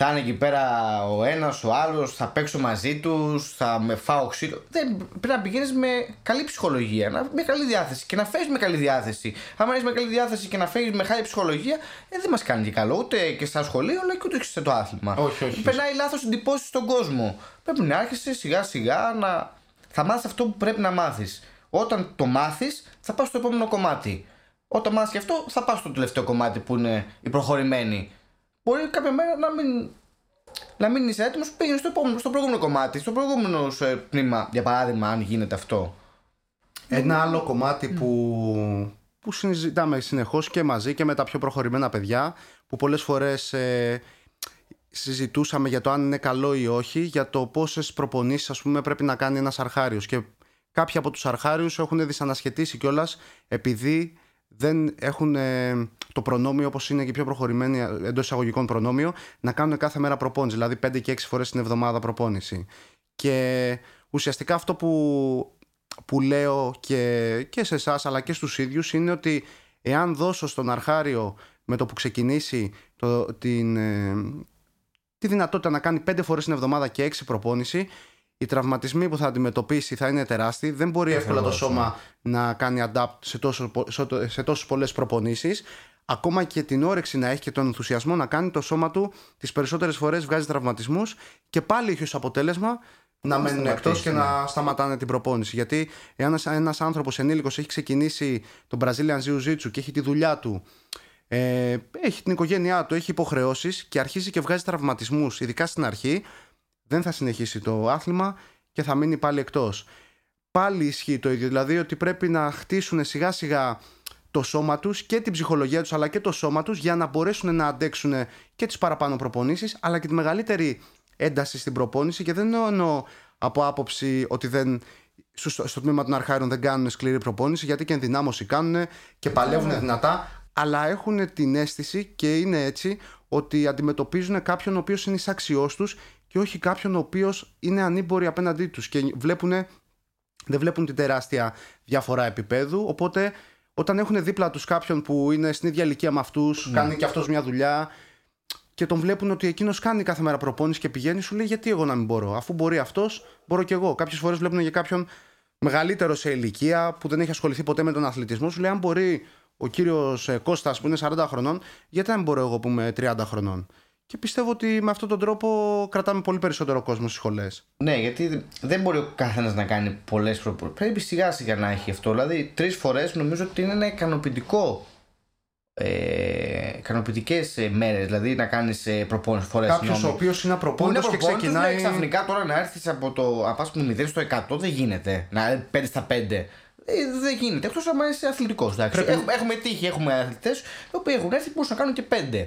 B: θα είναι εκεί πέρα ο ένας, ο άλλος, θα παίξω μαζί τους, θα με φάω ξύλο. Δεν, πρέπει να πηγαίνεις με καλή ψυχολογία, να, με καλή διάθεση και να φέρεις με καλή διάθεση. Αν είσαι με καλή διάθεση και να φέρεις με χάλια ψυχολογία, ε, δεν μας κάνει και καλό ούτε και στα σχολεία, αλλά και ούτε και σε το άθλημα.
A: Όχι, όχι.
B: Περνάει λάθος εντυπώσεις στον κόσμο. Πρέπει να άρχισε σιγά σιγά να. Θα μάθεις αυτό που πρέπει να μάθεις. Όταν το μάθεις, θα πας στο επόμενο κομμάτι. Όταν μάθεις και αυτό, θα πας στο τελευταίο κομμάτι που είναι η προχωρημένη. Μπορεί κάποια μέρα να μην, να μην είσαι έτοιμος, πήγαινε στο, επόμενο, στο προηγούμενο κομμάτι, στο προηγούμενο ε, τμήμα, για παράδειγμα, αν γίνεται αυτό.
A: Ένα άλλο κομμάτι που, που συζητάμε συνεχώς και μαζί και με τα πιο προχωρημένα παιδιά που πολλές φορές ε, συζητούσαμε για το αν είναι καλό ή όχι για το πόσες προπονήσεις ας πούμε πρέπει να κάνει ένας αρχάριος και κάποιοι από τους αρχάριους έχουν δυσανασχετήσει κιόλας επειδή δεν έχουν ε, το προνόμιο όπως είναι και οι πιο προχωρημένοι εντός εισαγωγικών προνόμιο να κάνουν κάθε μέρα προπόνηση δηλαδή 5 και 6 φορές την εβδομάδα προπόνηση. Και ουσιαστικά αυτό που που λέω και, και σε εσάς αλλά και στους ίδιους είναι ότι εάν δώσω στον αρχάριο με το που ξεκινήσει το, την, ε, τη δυνατότητα να κάνει πέντε φορές την εβδομάδα και έξι προπόνηση οι τραυματισμοί που θα αντιμετωπίσει θα είναι τεράστιοι. Δεν μπορεί εύκολα το σώμα να κάνει adapt σε, τόσο, πο- σε, το- σε τόσες πολλές προπονήσεις. Ακόμα και την όρεξη να έχει και τον ενθουσιασμό να κάνει το σώμα του τις περισσότερες φορές βγάζει τραυματισμούς και πάλι έχει ως αποτέλεσμα να μένουν εκτός
B: σταματήσει,
A: και να σταματάνε την προπόνηση. Γιατί εάν ένας άνθρωπος ενήλικος έχει ξεκινήσει τον Brazilian Jiu-Jitsu και έχει τη δουλειά του, ε, έχει την οικογένειά του, έχει υποχρεώσεις και αρχίζει και βγάζει τραυματισμούς, ειδικά στην αρχή, δεν θα συνεχίσει το άθλημα και θα μείνει πάλι εκτός. Πάλι ισχύει το ίδιο. Δηλαδή ότι πρέπει να χτίσουν σιγά σιγά το σώμα τους και την ψυχολογία τους αλλά και το σώμα τους για να μπορέσουν να αντέξουν και τις παραπάνω προπονήσεις αλλά και τη μεγαλύτερη ένταση στην προπόνηση και δεν εννοώ από άποψη ότι δεν, στο, στο τμήμα των αρχάριων δεν κάνουν σκληρή προπόνηση γιατί και ενδυνάμωση κάνουν και παλεύουν δυνατά αλλά έχουν την αίσθηση και είναι έτσι ότι αντιμετωπίζουν κάποιον ο οποίος είναι εισαξιός τους και όχι κάποιον ο οποίος είναι ανήμποροι απέναντί τους και βλέπουν δεν βλέπουν την τεράστια διαφορά επίπεδου. Οπότε όταν έχουν δίπλα τους κάποιον που είναι στην ίδια ηλικία με αυτούς, ναι. κάνει και αυτός μια δουλειά και τον βλέπουν ότι εκείνος κάνει κάθε μέρα προπόνηση και πηγαίνει, σου λέει γιατί εγώ να μην μπορώ; Αφού μπορεί αυτός, μπορώ κι εγώ. Κάποιες φορές βλέπουν για κάποιον μεγαλύτερο σε ηλικία που δεν έχει ασχοληθεί ποτέ με τον αθλητισμό, σου λέει αν μπορεί ο κύριος ε, Κώστας που είναι 40 χρονών, γιατί δεν μπορώ εγώ που είμαι 30 χρονών; Και πιστεύω ότι με αυτόν τον τρόπο κρατάμε πολύ περισσότερο κόσμο στις σχολές.
B: Ναι, γιατί δεν μπορεί ο καθένας να κάνει πολλές προπονήσει. Πρέπει σιγά σιγά να έχει αυτό. Δηλαδή, τρεις φορές νομίζω ότι είναι ένα ικανοποιητικό. Ε, ικανοποιητικές ε, μέρες, δηλαδή να κάνεις ε, προπόνηση φορές.
A: Κάποιος ο οποίος είναι απροπόνητο και ξεκινάει.
B: Ναι, ξαφνικά τώρα να έρθεις από το. Να πας από το 0 στο 100 δεν γίνεται. Να 5 στα 5. Ε, δεν γίνεται. Εκτός αν είσαι αθλητικός. Πρέπει... Έχουμε, έχουμε τύχει, έχουμε αθλητές οι οποίοι έχουν έρθει που μπορούν να κάνουν και 5.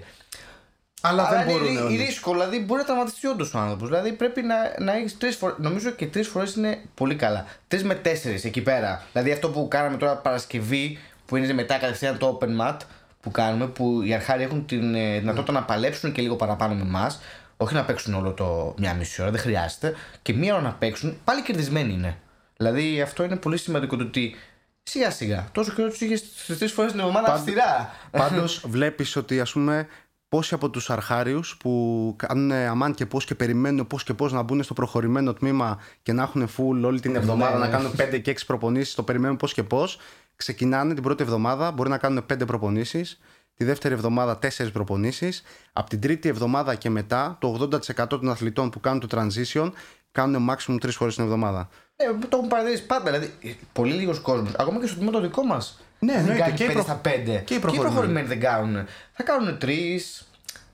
A: Αλλά, Αλλά δεν μπορούν.
B: Είναι ρίσκο, δηλαδή μπορεί να τραυματιστεί όντως ο άνθρωπος. Δηλαδή πρέπει να, να έχεις τρεις φορές. Νομίζω και τρεις φορές είναι πολύ καλά. Τρεις με τέσσερις εκεί πέρα. Δηλαδή αυτό που κάναμε τώρα Παρασκευή, που είναι μετά κατευθείαν το open mat που κάνουμε, που οι αρχάροι έχουν την ε, δυνατότητα να παλέψουν και λίγο παραπάνω με εμάς. Όχι να παίξουν όλο το μια μισή ώρα, δεν χρειάζεται. Και μία ώρα να παίξουν, πάλι κερδισμένοι είναι. Δηλαδή αυτό είναι πολύ σημαντικό το ότι σιγά σιγά. Τόσο καιρό τους είχες στι τρεις φορές την εβδομάδα αυστηρά.
A: Πάντως βλέπεις ότι ας πούμε πόσοι από τους αρχάριους που κάνουν αμάν και πώς και περιμένουν πώς και πώς να μπουν στο προχωρημένο τμήμα και να έχουν full όλη την εβδομάδα να κάνουν 5 και 6 προπονήσεις, το περιμένουν πώς και πώς. Ξεκινάνε την πρώτη εβδομάδα, μπορεί να κάνουν 5 προπονήσεις, τη δεύτερη εβδομάδα 4 προπονήσεις. Από την τρίτη εβδομάδα και μετά, το 80% των αθλητών που κάνουν το transition κάνουν maximum 3 φορές την εβδομάδα.
B: Ε, το έχουν παρατηρήσει πάντα. Δηλαδή, πολύ λίγος κόσμος, ακόμα και στο τμήμα το δικό μας.
A: Ναι,
B: δεν
A: ναι,
B: κάνει
A: και,
B: 5 προ... στα 5.
A: Και οι προχωρημένοι
B: δεν κάνουν. Θα κάνουν 3.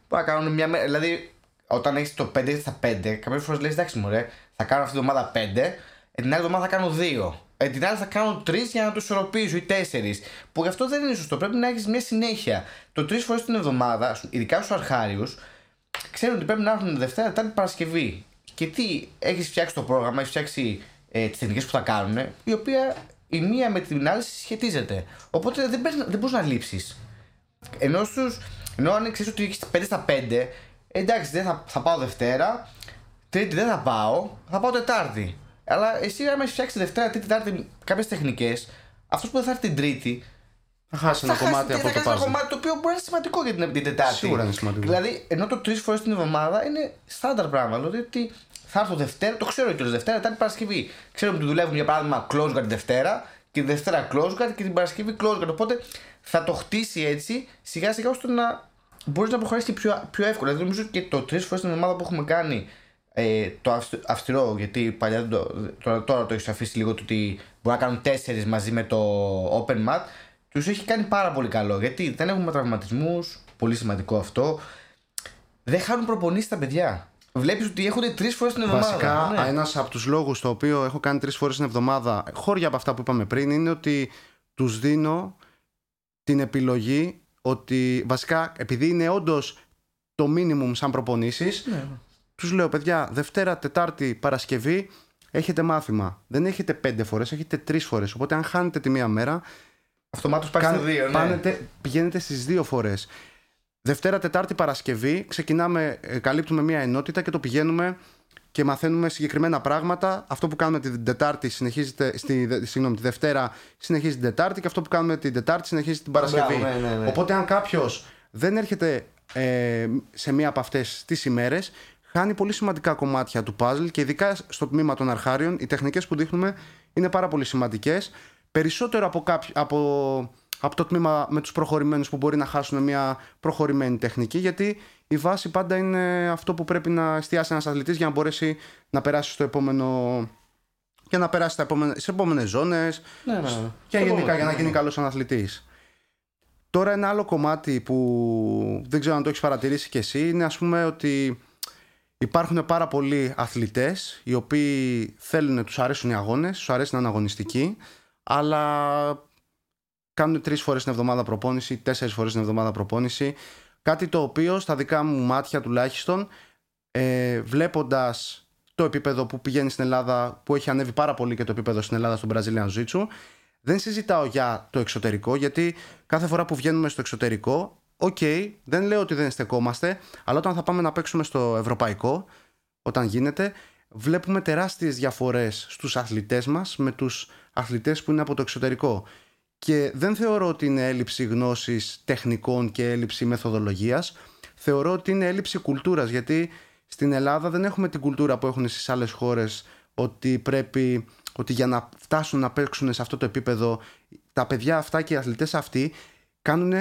B: Θα κάνουν μια μέρα. Δηλαδή, όταν έχεις το 5 στα 5, κάποιε φορέ λες: Εντάξει, μου θα κάνω αυτή την εβδομάδα 5, ε, την άλλη εβδομάδα θα κάνω 2. Ε, την άλλη θα κάνω 3 για να το ισορροπήσω ή 4. Που γι' αυτό δεν είναι σωστό. Πρέπει να έχεις μια συνέχεια. Το 3 φορές την εβδομάδα, ειδικά στους αρχάριους, ξέρουν ότι πρέπει να έχουν Δευτέρα, Τετάρτη, Παρασκευή. Και τι έχεις φτιάξει το πρόγραμμα, έχεις φτιάξει ε, τις τεχνικές που θα κάνουν, η οποία η μία με την άλλη συσχετίζεται. Οπότε δεν, δεν μπορείς να λείψεις. Ενώ, στους, ενώ αν ξέρεις ότι έχεις 5 στα 5, εντάξει, δεν θα, θα πάω Δευτέρα, Τρίτη δεν θα πάω, θα πάω Τετάρτη. Αλλά εσύ, άμα έχεις φτιάξει Δευτέρα, Τρίτη, Τετάρτη κάποιες τεχνικές, αυτός που δεν θα έρθει την Τρίτη.
A: Θα χάσει ένα κομμάτι από το
B: ένα κομμάτι το οποίο μπορεί να είναι σημαντικό για την, την Τετάρτη.
A: Σίγουρα είναι σημαντικό.
B: Δηλαδή, ενώ το τρεις φορές την εβδομάδα είναι στάνταρ πράγμα. Δηλαδή ότι θα έρθω Δευτέρα, το ξέρω και Δευτέρα, Τετάρτη Παρασκευή. Ξέρω ότι δουλεύουν για παράδειγμα close guard τη Δευτέρα και τη Δευτέρα close guard και την Παρασκευή close guard. Οπότε θα το χτίσει έτσι σιγά σιγά ώστε να μπορείς να προχωρήσεις πιο, πιο εύκολα. Δηλαδή νομίζω και το τρεις φορές την εβδομάδα που έχουμε κάνει ε, το αυστηρό, γιατί παλιά το, τώρα, τώρα το έχεις αφήσει λίγο το ότι μπορεί να κάνουν τέσσερις μαζί με το open mat. Τους έχει κάνει πάρα πολύ καλό γιατί δεν έχουμε τραυματισμούς, πολύ σημαντικό αυτό. Δεν χάνουν προπονήσεις τα παιδιά. Βλέπεις ότι έχουν τρεις φορές την εβδομάδα.
A: Βασικά, ναι. ένας από τους λόγους το οποίο έχω κάνει τρεις φορές την εβδομάδα, χώρια από αυτά που είπαμε πριν, είναι ότι τους δίνω την επιλογή ότι βασικά επειδή είναι όντως το minimum σαν προπονήσεις, ναι. τους λέω παιδιά, Δευτέρα, Τετάρτη, Παρασκευή έχετε μάθημα. Δεν έχετε πέντε φορές, έχετε τρεις φορές. Οπότε αν χάνετε τη μία μέρα.
B: Αυτομάτως πάρετε δύο, ναι.
A: πηγαίνετε στις δύο φορές. Δευτέρα, Τετάρτη, Παρασκευή ξεκινάμε, ε, καλύπτουμε μία ενότητα και το πηγαίνουμε και μαθαίνουμε συγκεκριμένα πράγματα. Αυτό που κάνουμε την Τετάρτη συνεχίζεται, στη, συγγνώμη, τη Δευτέρα συνεχίζει την Τετάρτη και αυτό που κάνουμε την Τετάρτη συνεχίζει την Παρασκευή.
B: ναι, ναι, ναι.
A: Οπότε, αν κάποιος δεν έρχεται ε, σε μία από αυτές τις ημέρες, χάνει πολύ σημαντικά κομμάτια του puzzle και ειδικά στο τμήμα των αρχάριων, οι τεχνικές που δείχνουμε είναι πάρα πολύ σημαντικές. Περισσότερο από, κάποιο, από από το τμήμα με τους προχωρημένους που μπορεί να χάσουν μια προχωρημένη τεχνική γιατί η βάση πάντα είναι αυτό που πρέπει να εστιάσει ένας αθλητής για να μπορέσει να περάσει στο επόμενο για να περάσει σε επόμενες ζώνες
B: ναι, ναι, ναι.
A: και γενικά για να γίνει καλός αθλητής. Τώρα ένα άλλο κομμάτι που δεν ξέρω αν το έχεις παρατηρήσει και εσύ είναι ας πούμε ότι υπάρχουν πάρα πολλοί αθλητές οι οποίοι θέλουν, τους αρέσουν οι αγώνες, τους αρέσει να είναι αγωνιστικοί αλλά κάνουν τρεις φορές την εβδομάδα προπόνηση, τέσσερις φορές την εβδομάδα προπόνηση. Κάτι το οποίο στα δικά μου μάτια τουλάχιστον, ε, βλέποντας το επίπεδο που πηγαίνει στην Ελλάδα, που έχει ανέβει πάρα πολύ και το επίπεδο στην Ελλάδα στον Brazilian Jiu-Jitsu, δεν συζητάω για το εξωτερικό, γιατί κάθε φορά που βγαίνουμε στο εξωτερικό, OK, okay, δεν λέω ότι δεν στεκόμαστε, αλλά όταν θα πάμε να παίξουμε στο ευρωπαϊκό, όταν γίνεται, βλέπουμε τεράστιες διαφορές στους αθλητές μας με τους αθλητές που είναι από το εξωτερικό. Και δεν θεωρώ ότι είναι έλλειψη γνώσης τεχνικών και έλλειψη μεθοδολογίας. Θεωρώ ότι είναι έλλειψη κουλτούρας γιατί στην Ελλάδα δεν έχουμε την κουλτούρα που έχουν στις άλλες χώρες ότι πρέπει ότι για να φτάσουν να παίξουν σε αυτό το επίπεδο τα παιδιά αυτά και οι αθλητές αυτοί κάνουν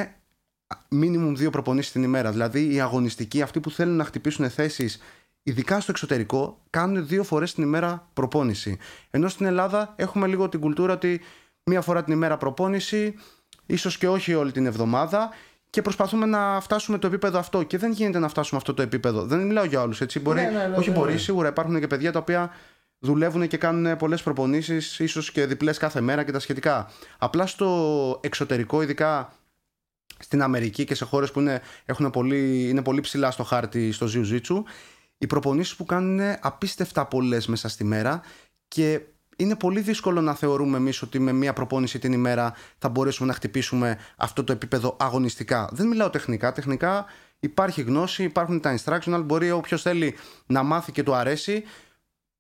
A: μίνιμουμ δύο προπονήσεις την ημέρα. Δηλαδή οι αγωνιστικοί, αυτοί που θέλουν να χτυπήσουν θέσεις ειδικά στο εξωτερικό, κάνουν δύο φορές την ημέρα προπόνηση. Ενώ στην Ελλάδα έχουμε λίγο την κουλτούρα ότι μία φορά την ημέρα προπόνηση, ίσως και όχι όλη την εβδομάδα και προσπαθούμε να φτάσουμε το επίπεδο αυτό. Και δεν γίνεται να φτάσουμε αυτό το επίπεδο. Δεν μιλάω για όλους, έτσι. Μπορεί,
B: Ναι, ναι, ναι,
A: όχι,
B: ναι,
A: μπορεί,
B: ναι.
A: σίγουρα υπάρχουν και παιδιά τα οποία δουλεύουν και κάνουν πολλές προπονήσεις, ίσως και διπλές κάθε μέρα και τα σχετικά. Απλά στο εξωτερικό, ειδικά στην Αμερική και σε χώρες που είναι, έχουν πολύ, είναι πολύ ψηλά στο χάρτη στο Jiu-Jitsu, οι προπονήσεις που κάνουν είναι απίστευτα πολλές μέσα στη μέρα και είναι πολύ δύσκολο να θεωρούμε εμείς ότι με μία προπόνηση την ημέρα θα μπορέσουμε να χτυπήσουμε αυτό το επίπεδο αγωνιστικά. Δεν μιλάω τεχνικά. Τεχνικά υπάρχει γνώση, υπάρχουν τα instructional. Μπορεί όποιος θέλει να μάθει και του αρέσει,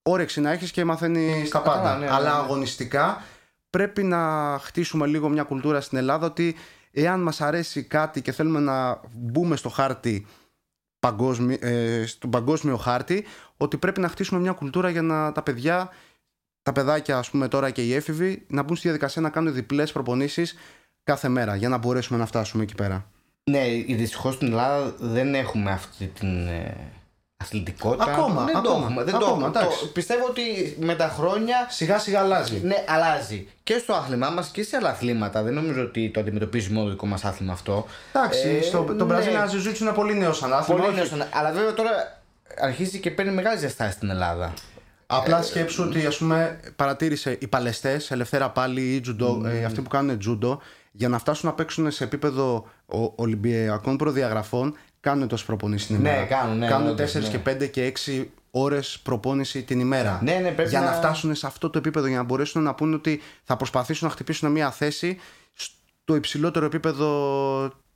A: όρεξη να έχεις και μαθαίνει στα
B: καλά,
A: πάντα.
B: ναι, ναι,
A: Αλλά
B: ναι.
A: αγωνιστικά πρέπει να χτίσουμε λίγο μια κουλτούρα στην Ελλάδα ότι εάν μας αρέσει κάτι και θέλουμε να μπούμε στο χάρτη παγκόσμι, ε, στον παγκόσμιο χάρτη ότι πρέπει να χτίσουμε μια κουλτούρα για να τα παιδιά τα παιδάκια ας πούμε τώρα και οι έφηβοι να μπουν στη διαδικασία να κάνουν διπλές προπονήσεις κάθε μέρα για να μπορέσουμε να φτάσουμε εκεί πέρα.
B: Ναι, δυστυχώς στην Ελλάδα δεν έχουμε αυτή την ε, αθλητικότητα.
A: Ακόμα,
B: δεν το
A: ακόμα,
B: έχουμε. Δεν το
A: ακόμα,
B: έχουμε.
A: εντάξει.
B: Το- πιστεύω ότι με τα χρόνια
A: Σιγά σιγά αλλάζει.
B: ναι, αλλάζει. Και στο άθλημά μας και σε άλλα αθλήματα. Δεν νομίζω ότι το αντιμετωπίζει μόνο το δικό μας άθλημα αυτό.
A: Εντάξει,
B: Ε,
A: στο, το
B: ναι.
A: Brazilian Jiu-Jitsu είναι πολύ νέο σαν άθλημα.
B: Πολύ
A: όχι-
B: νέος ανα- Αλλά βέβαια τώρα αρχίζει και παίρνει μεγάλη ζεστάση στην Ελλάδα.
A: Απλά σκέψου ότι ας πούμε παρατήρησε οι παλαιστές, ελευθέρα πάλι ή τζουντο, ε, αυτοί που κάνουν τζούντο, για να φτάσουν να παίξουν σε επίπεδο ο- Ολυμπιακών προδιαγραφών, κάνουν τόσες προπονήσεις την
B: Ναι,
A: ημέρα.
B: κάνουν, ναι,
A: κάνουν
B: όντως,
A: 4
B: ναι.
A: και 5 και 6 ώρες προπόνηση την ημέρα.
B: Ναι, ναι, πρέπει
A: για να...
B: να-
A: φτάσουν σε αυτό το επίπεδο, για να μπορέσουν να πούνε ότι θα προσπαθήσουν να χτυπήσουν μια θέση στο υψηλότερο επίπεδο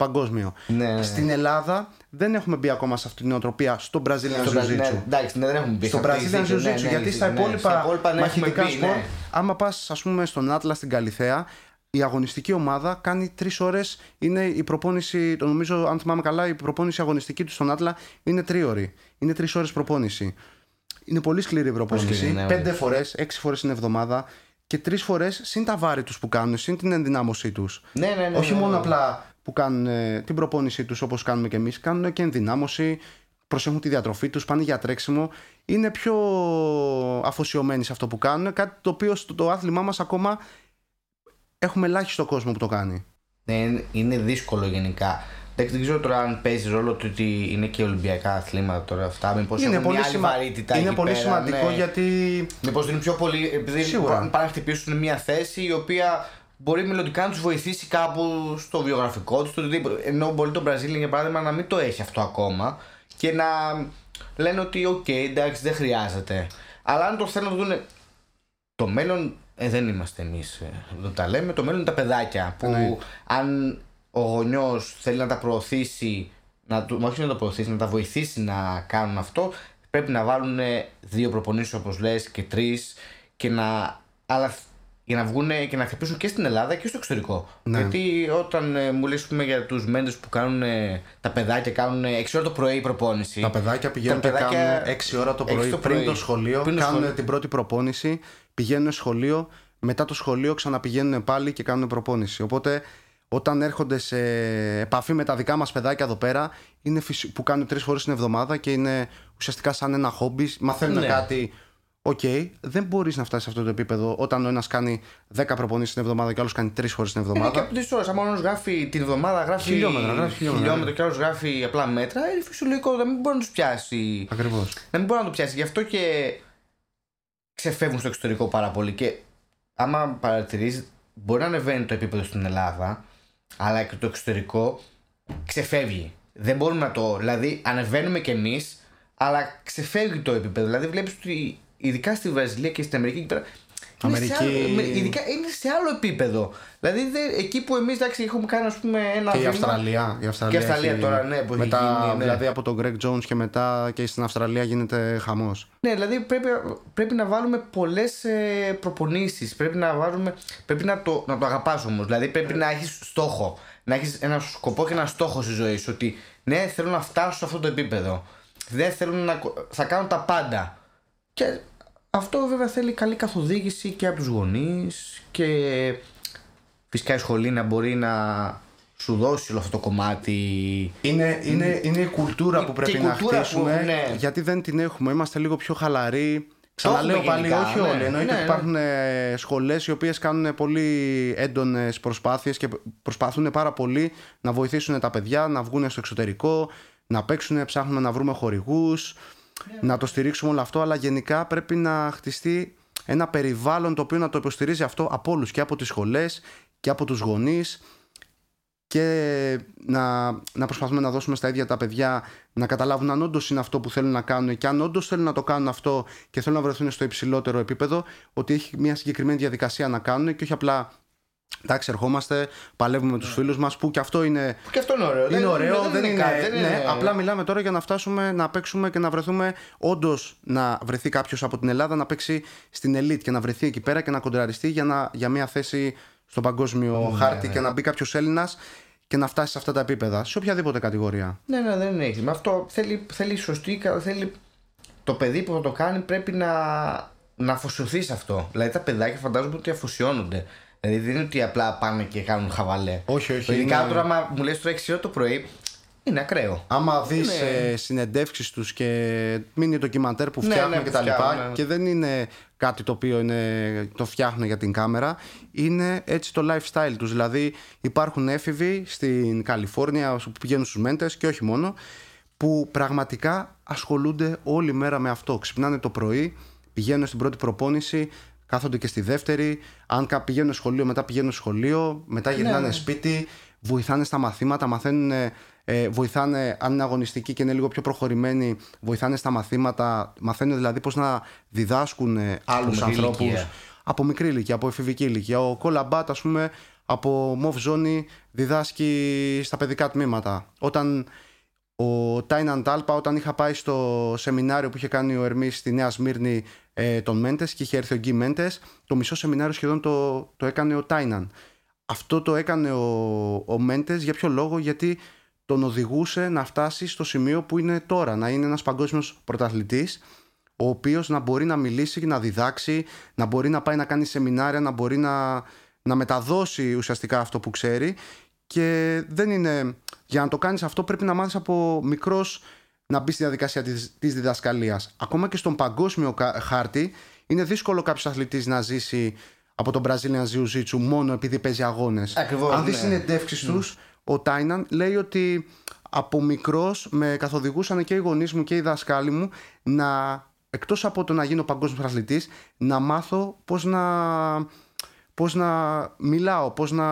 A: παγκόσμιο.
B: Ναι, ναι.
A: Στην Ελλάδα δεν έχουμε μπει ακόμα σε αυτή την οτροπία στο Brazilian
B: Στο
A: Jiu-Jitsu.
B: Brazil- ναι, εντάξει, ναι, δεν έχουμε μπει
A: Στο
B: σε αυτή τη
A: Brazilian
B: ζήτηση, ναι,
A: Jiu-Jitsu,
B: ναι,
A: γιατί
B: ναι,
A: στα
B: ναι,
A: υπόλοιπα,
B: στα υπόλοιπα ναι,
A: μαχητικά
B: έχουμε μπει,
A: σπορ,
B: ναι.
A: άμα πας, ας πούμε, στον Άτλα στην Καλιθέα, η αγωνιστική ομάδα κάνει τρεις ώρες. Είναι η προπόνηση, το νομίζω, αν θυμάμαι καλά, η προπόνηση αγωνιστική του στον Άτλα είναι τρίωρη. Είναι τρεις ώρες προπόνηση. Είναι πολύ σκληρή η προπόνηση.
B: σκληρή, ναι,
A: Πέντε φορές, έξι φορές την εβδομάδα και τρεις φορές συν τα βάρη τους που κάνουν, συν την ενδυνάμωσή τους.
B: Ναι, ναι, ναι,
A: Όχι
B: ναι,
A: μόνο
B: ναι.
A: απλά που κάνουν ε, την προπόνησή τους όπως κάνουμε και εμείς, κάνουν και ενδυνάμωση, προσέχουν τη διατροφή τους, πάνε για τρέξιμο. Είναι πιο αφοσιωμένοι σε αυτό που κάνουν. Κάτι το οποίο στο το άθλημά μας ακόμα έχουμε ελάχιστο κόσμο που το κάνει.
B: Ναι, είναι- είναι δύσκολο γενικά. Εντάξει, δεν ξέρω τώρα αν παίζει ρόλο το ότι είναι και Ολυμπιακά αθλήματα τώρα αυτά. Μήπως
A: είναι
B: έχουν
A: πολύ,
B: μια άλλη
A: σημα-
B: βαρύτητα
A: είναι
B: εκεί
A: πολύ
B: πέρα,
A: σημαντικό
B: ναι.
A: γιατί.
B: Μήπως είναι πιο πολύ. Επειδή
A: Σίγουρα.
B: πάνε να χτυπήσουν μια θέση η οποία μπορεί μελλοντικά να τους βοηθήσει κάπου στο βιογραφικό τους, στο οτιδήποτε. Ενώ μπορεί το Brazilian για παράδειγμα να μην το έχει αυτό ακόμα και να λένε ότι, οκ, εντάξει, δεν χρειάζεται. Αλλά αν το θέλουν να το δουν. Το μέλλον ε, δεν είμαστε εμείς εδώ τα λέμε. Το μέλλον είναι τα παιδάκια. Που
A: Ναι.
B: αν ο γονιός θέλει να τα προωθήσει, να, του- όχι να τα προωθήσει, να τα βοηθήσει να κάνουν αυτό, πρέπει να βάλουν ε, δύο προπονήσεις όπως λες και τρεις και να. Αλλά για να βγουν και να χτυπήσουν και στην Ελλάδα και στο εξωτερικό.
A: Ναι.
B: Γιατί όταν ε, μου λες πούμε, για τους Mendes που κάνουν ε, τα παιδάκια, κάνουν 6 ώρα το πρωί προπόνηση.
A: Τα παιδάκια πηγαίνουν
B: Τα
A: και
B: παιδάκια
A: κάνουν 6 ώρα το
B: έξι
A: πρωί
B: το
A: πριν
B: πρωί.
A: το σχολείο.
B: Πριν το
A: κάνουν
B: σχολείο.
A: την πρώτη προπόνηση, πηγαίνουν σχολείο, μετά το σχολείο ξαναπηγαίνουν πάλι και κάνουν προπόνηση. Οπότε όταν έρχονται σε επαφή με τα δικά μας παιδάκια εδώ πέρα, είναι φυσι- που κάνουν τρεις φορές την εβδομάδα και είναι ουσιαστικά σαν ένα χόμπι, μαθαίνουν
B: Ναι.
A: κάτι. Οκ, δεν μπορείς να φτάσεις σε αυτό το επίπεδο όταν ο ένας κάνει 10 προπονήσεις την εβδομάδα και ο άλλος κάνει 3 φορές την
B: Είναι και
A: εβδομάδα.
B: από τις ώρες. Αν ο γράφει την εβδομάδα, γράφει
A: Χιλιόμετρα, γράφει χιλιόμετρα.
B: και άλλος γράφει απλά μέτρα, είναι φυσιολογικό να μην μπορεί να τους πιάσει.
A: Ακριβώς.
B: Να μην μπορεί να το πιάσει. Γι' αυτό και ξεφεύγουν στο εξωτερικό πάρα πολύ. Και άμα παρατηρήσει, μπορεί να ανεβαίνει το επίπεδο στην Ελλάδα, αλλά και το εξωτερικό ξεφεύγει. Δεν μπορούμε να το. Δηλαδή, ανεβαίνουμε κι εμείς, αλλά ξεφεύγει το επίπεδο. Δηλαδή, βλέπεις ότι ειδικά στη Βραζιλία και στην Αμερική εκεί πέρα
A: Αμερική...
B: Είναι σε άλλο, ειδικά είναι σε άλλο επίπεδο. Δηλαδή εκεί που εμείς έχουμε κάνει ας πούμε, ένα.
A: Και
B: βήμα,
A: η Αυστραλία. Η Αυστραλία,
B: και η Αυστραλία
A: έχει...
B: τώρα, ναι, που έχει
A: μετά,
B: γίνει, ναι.
A: Δηλαδή από τον Greg Jones και μετά και στην Αυστραλία γίνεται χαμός.
B: Ναι, δηλαδή πρέπει, πρέπει να βάλουμε πολλές ε, προπονήσεις. Πρέπει, να, βάλουμε, πρέπει να, το, να το αγαπάς όμως. Δηλαδή πρέπει να έχεις στόχο. Να έχεις ένα σκοπό και ένα στόχο στη ζωή σου. Ότι ναι, θέλω να φτάσω σε αυτό το επίπεδο. Δεν θέλω να. Θα κάνω τα πάντα. Και αυτό βέβαια θέλει καλή καθοδήγηση και από τους γονείς και φυσικά η σχολή να μπορεί να σου δώσει όλο αυτό το κομμάτι.
A: Είναι, είναι, είναι η κουλτούρα που πρέπει
B: η
A: να
B: κουλτούρα
A: χτίσουμε
B: που, ναι.
A: γιατί δεν την έχουμε. Είμαστε λίγο πιο χαλαροί. Ξαναλέω
B: έχουμε
A: πάλι,
B: γενικά,
A: όχι
B: ναι.
A: όλοι. Εννοείται
B: Ναι,
A: ότι
B: ναι.
A: υπάρχουν ε, σχολές οι οποίες κάνουν πολύ έντονες προσπάθειες και προσπαθούν πάρα πολύ να βοηθήσουν τα παιδιά να βγουν στο εξωτερικό, να παίξουν, ψάχνουμε να βρούμε χορηγούς, να το στηρίξουμε όλο αυτό, αλλά γενικά πρέπει να χτιστεί ένα περιβάλλον το οποίο να το υποστηρίζει αυτό από όλους και από τις σχολές και από τους γονείς και να, να προσπαθούμε να δώσουμε στα ίδια τα παιδιά να καταλάβουν αν όντως είναι αυτό που θέλουν να κάνουν και αν όντως θέλουν να το κάνουν αυτό και θέλουν να βρεθούν στο υψηλότερο επίπεδο, ότι έχει μια συγκεκριμένη διαδικασία να κάνουν και όχι απλά. Εντάξει, ερχόμαστε, παλεύουμε με τους φίλους μας, που και αυτό είναι.
B: Και αυτό είναι ωραίο.
A: Είναι
B: δεν,
A: ωραίο,
B: δεν,
A: δεν είναι.
B: κάτι, δεν
A: ναι,
B: είναι-
A: απλά μιλάμε τώρα για να φτάσουμε να παίξουμε και να βρεθούμε όντως να βρεθεί κάποιος από την Ελλάδα να παίξει στην Elite και να βρεθεί εκεί πέρα και να κοντραριστεί για, να, για μια θέση στον παγκόσμιο χάρτη και να μπει κάποιος Έλληνας και να φτάσει σε αυτά τα επίπεδα, σε οποιαδήποτε κατηγορία.
B: Ναι, ναι, δεν έχει. Με αυτό θέλει, θέλει σωστή. κα- Θέλει... Το παιδί που θα το κάνει πρέπει να, να αφοσιωθεί σε αυτό. Δηλαδή τα παιδάκια φαντάζομαι ότι αφοσιώνονται. Δηλαδή δεν είναι ότι απλά πάνε και κάνουν χαβαλέ.
A: Όχι, όχι,
B: Ειδικά
A: είναι-
B: τώρα, άμα μου λες τώρα 6 ώρα το πρωί, είναι ακραίο.
A: Άμα δεις
B: Είναι-
A: ε, συνεντεύξεις τους και μίνι ντοκιμαντέρ που
B: Ναι,
A: φτιάχνουν
B: ναι,
A: και
B: που
A: τα λοιπά
B: φτιάχνουν, ναι.
A: και δεν είναι κάτι το οποίο είναι, το φτιάχνουν για την κάμερα, είναι έτσι το lifestyle τους. Δηλαδή υπάρχουν έφηβοι στην Καλιφόρνια που πηγαίνουν στους μέντες και όχι μόνο, που πραγματικά ασχολούνται όλη μέρα με αυτό. Ξυπνάνε το πρωί, πηγαίνουν στην πρώτη προπόνηση, κάθονται και στη δεύτερη. Αν κα- πηγαίνουν σχολείο, μετά πηγαίνουν σχολείο, μετά γυρνάνε
B: ναι.
A: σπίτι, βοηθάνε στα μαθήματα, μαθαίνουν, ε, βοηθάνε, αν είναι αγωνιστικοί και είναι λίγο πιο προχωρημένοι, βοηθάνε στα μαθήματα, μαθαίνουν δηλαδή πώς να διδάσκουν ε, άλλους
B: μικρή
A: ανθρώπους
B: ηλικία.
A: από μικρή ηλικία, από εφηβική ηλικία. Ο Κολαμπάτ, ας πούμε, από Μοβ Ζώνη διδάσκει στα παιδικά τμήματα. Όταν ο Τάιναν Τάλπα, όταν είχα πάει στο σεμινάριο που είχε κάνει ο Ερμής στη Νέα Σμύρνη ε, των Μέντες και είχε έρθει ο Γκί Μέντες, το μισό σεμινάριο σχεδόν το, το έκανε ο Τάιναν. Αυτό το έκανε ο, ο Μέντες για ποιο λόγο, γιατί τον οδηγούσε να φτάσει στο σημείο που είναι τώρα, να είναι ένας παγκόσμιος πρωταθλητής, ο οποίος να μπορεί να μιλήσει, να διδάξει, να μπορεί να πάει να κάνει σεμινάρια, να μπορεί να, να μεταδώσει ουσιαστικά αυτό που ξέρει και δεν είναι... Για να το κάνεις αυτό πρέπει να μάθεις από μικρός να μπεις στη διαδικασία της, της διδασκαλίας. Ακόμα και στον παγκόσμιο κα- χάρτη είναι δύσκολο κάποιος αθλητής να ζήσει από τον Brazilian Jiu-Jitsu μόνο επειδή παίζει αγώνες.
B: Ακριβώς,
A: Αν δεις
B: ναι.
A: συνεντεύξεις τους, ο Τάιναν λέει ότι από μικρός με καθοδηγούσαν και οι γονείς μου και οι δασκάλοι μου να εκτός από το να γίνω παγκόσμιος αθλητής να μάθω πώς να πώς να μιλάω, πώς να,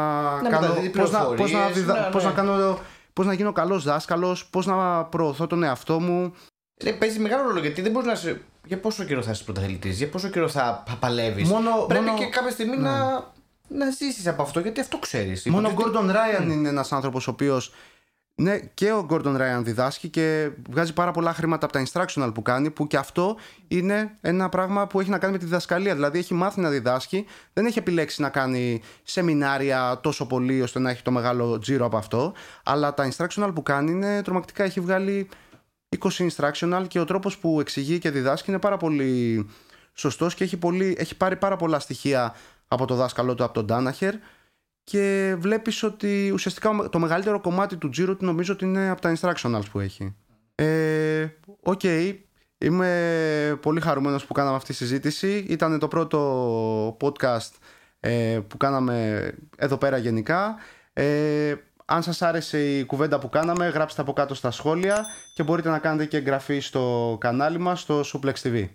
A: κάνω,
B: μεταδίδει
A: πώς να, πώς να,
B: πληροφορίες,
A: διδα-
B: ναι,
A: πώς
B: ναι.
A: να κάνω πώς να γίνω καλός δάσκαλος, πώς να προωθώ τον εαυτό μου.
B: Ε, παίζει μεγάλο ρόλο γιατί δεν μπορείς να σε. Για πόσο καιρό θα είσαι πρωταθλητής, για πόσο καιρό θα παλεύεις.
A: Μόνο-
B: Πρέπει
A: μόνο-
B: και κάποια στιγμή να, να ζήσεις από αυτό γιατί αυτό ξέρεις.
A: Μόνο ο Gordon Ryan είναι ένας άνθρωπος ο οποίος ναι, και ο Gordon Ryan διδάσκει και βγάζει πάρα πολλά χρήματα από τα instructional που κάνει, που και αυτό είναι ένα πράγμα που έχει να κάνει με τη διδασκαλία. Δηλαδή έχει μάθει να διδάσκει, δεν έχει επιλέξει να κάνει σεμινάρια τόσο πολύ ώστε να έχει το μεγάλο τζίρο από αυτό. Αλλά τα instructional που κάνει είναι τρομακτικά. Έχει βγάλει 20 instructional και ο τρόπος που εξηγεί και διδάσκει είναι πάρα πολύ σωστός και έχει, πολύ, έχει πάρει πάρα πολλά στοιχεία από το δάσκαλό του, από τον Ντάναχερ και βλέπεις ότι ουσιαστικά το μεγαλύτερο κομμάτι του τζίρου του νομίζω ότι είναι από τα instructionals που έχει. Ε, Οκ, είμαι πολύ χαρούμενος που κάναμε αυτή τη συζήτηση. Ήταν το πρώτο podcast ε, που κάναμε εδώ πέρα γενικά. Ε, αν σας άρεσε η κουβέντα που κάναμε, γράψτε από κάτω στα σχόλια και μπορείτε να κάνετε και εγγραφή στο κανάλι μας στο Suplex TV.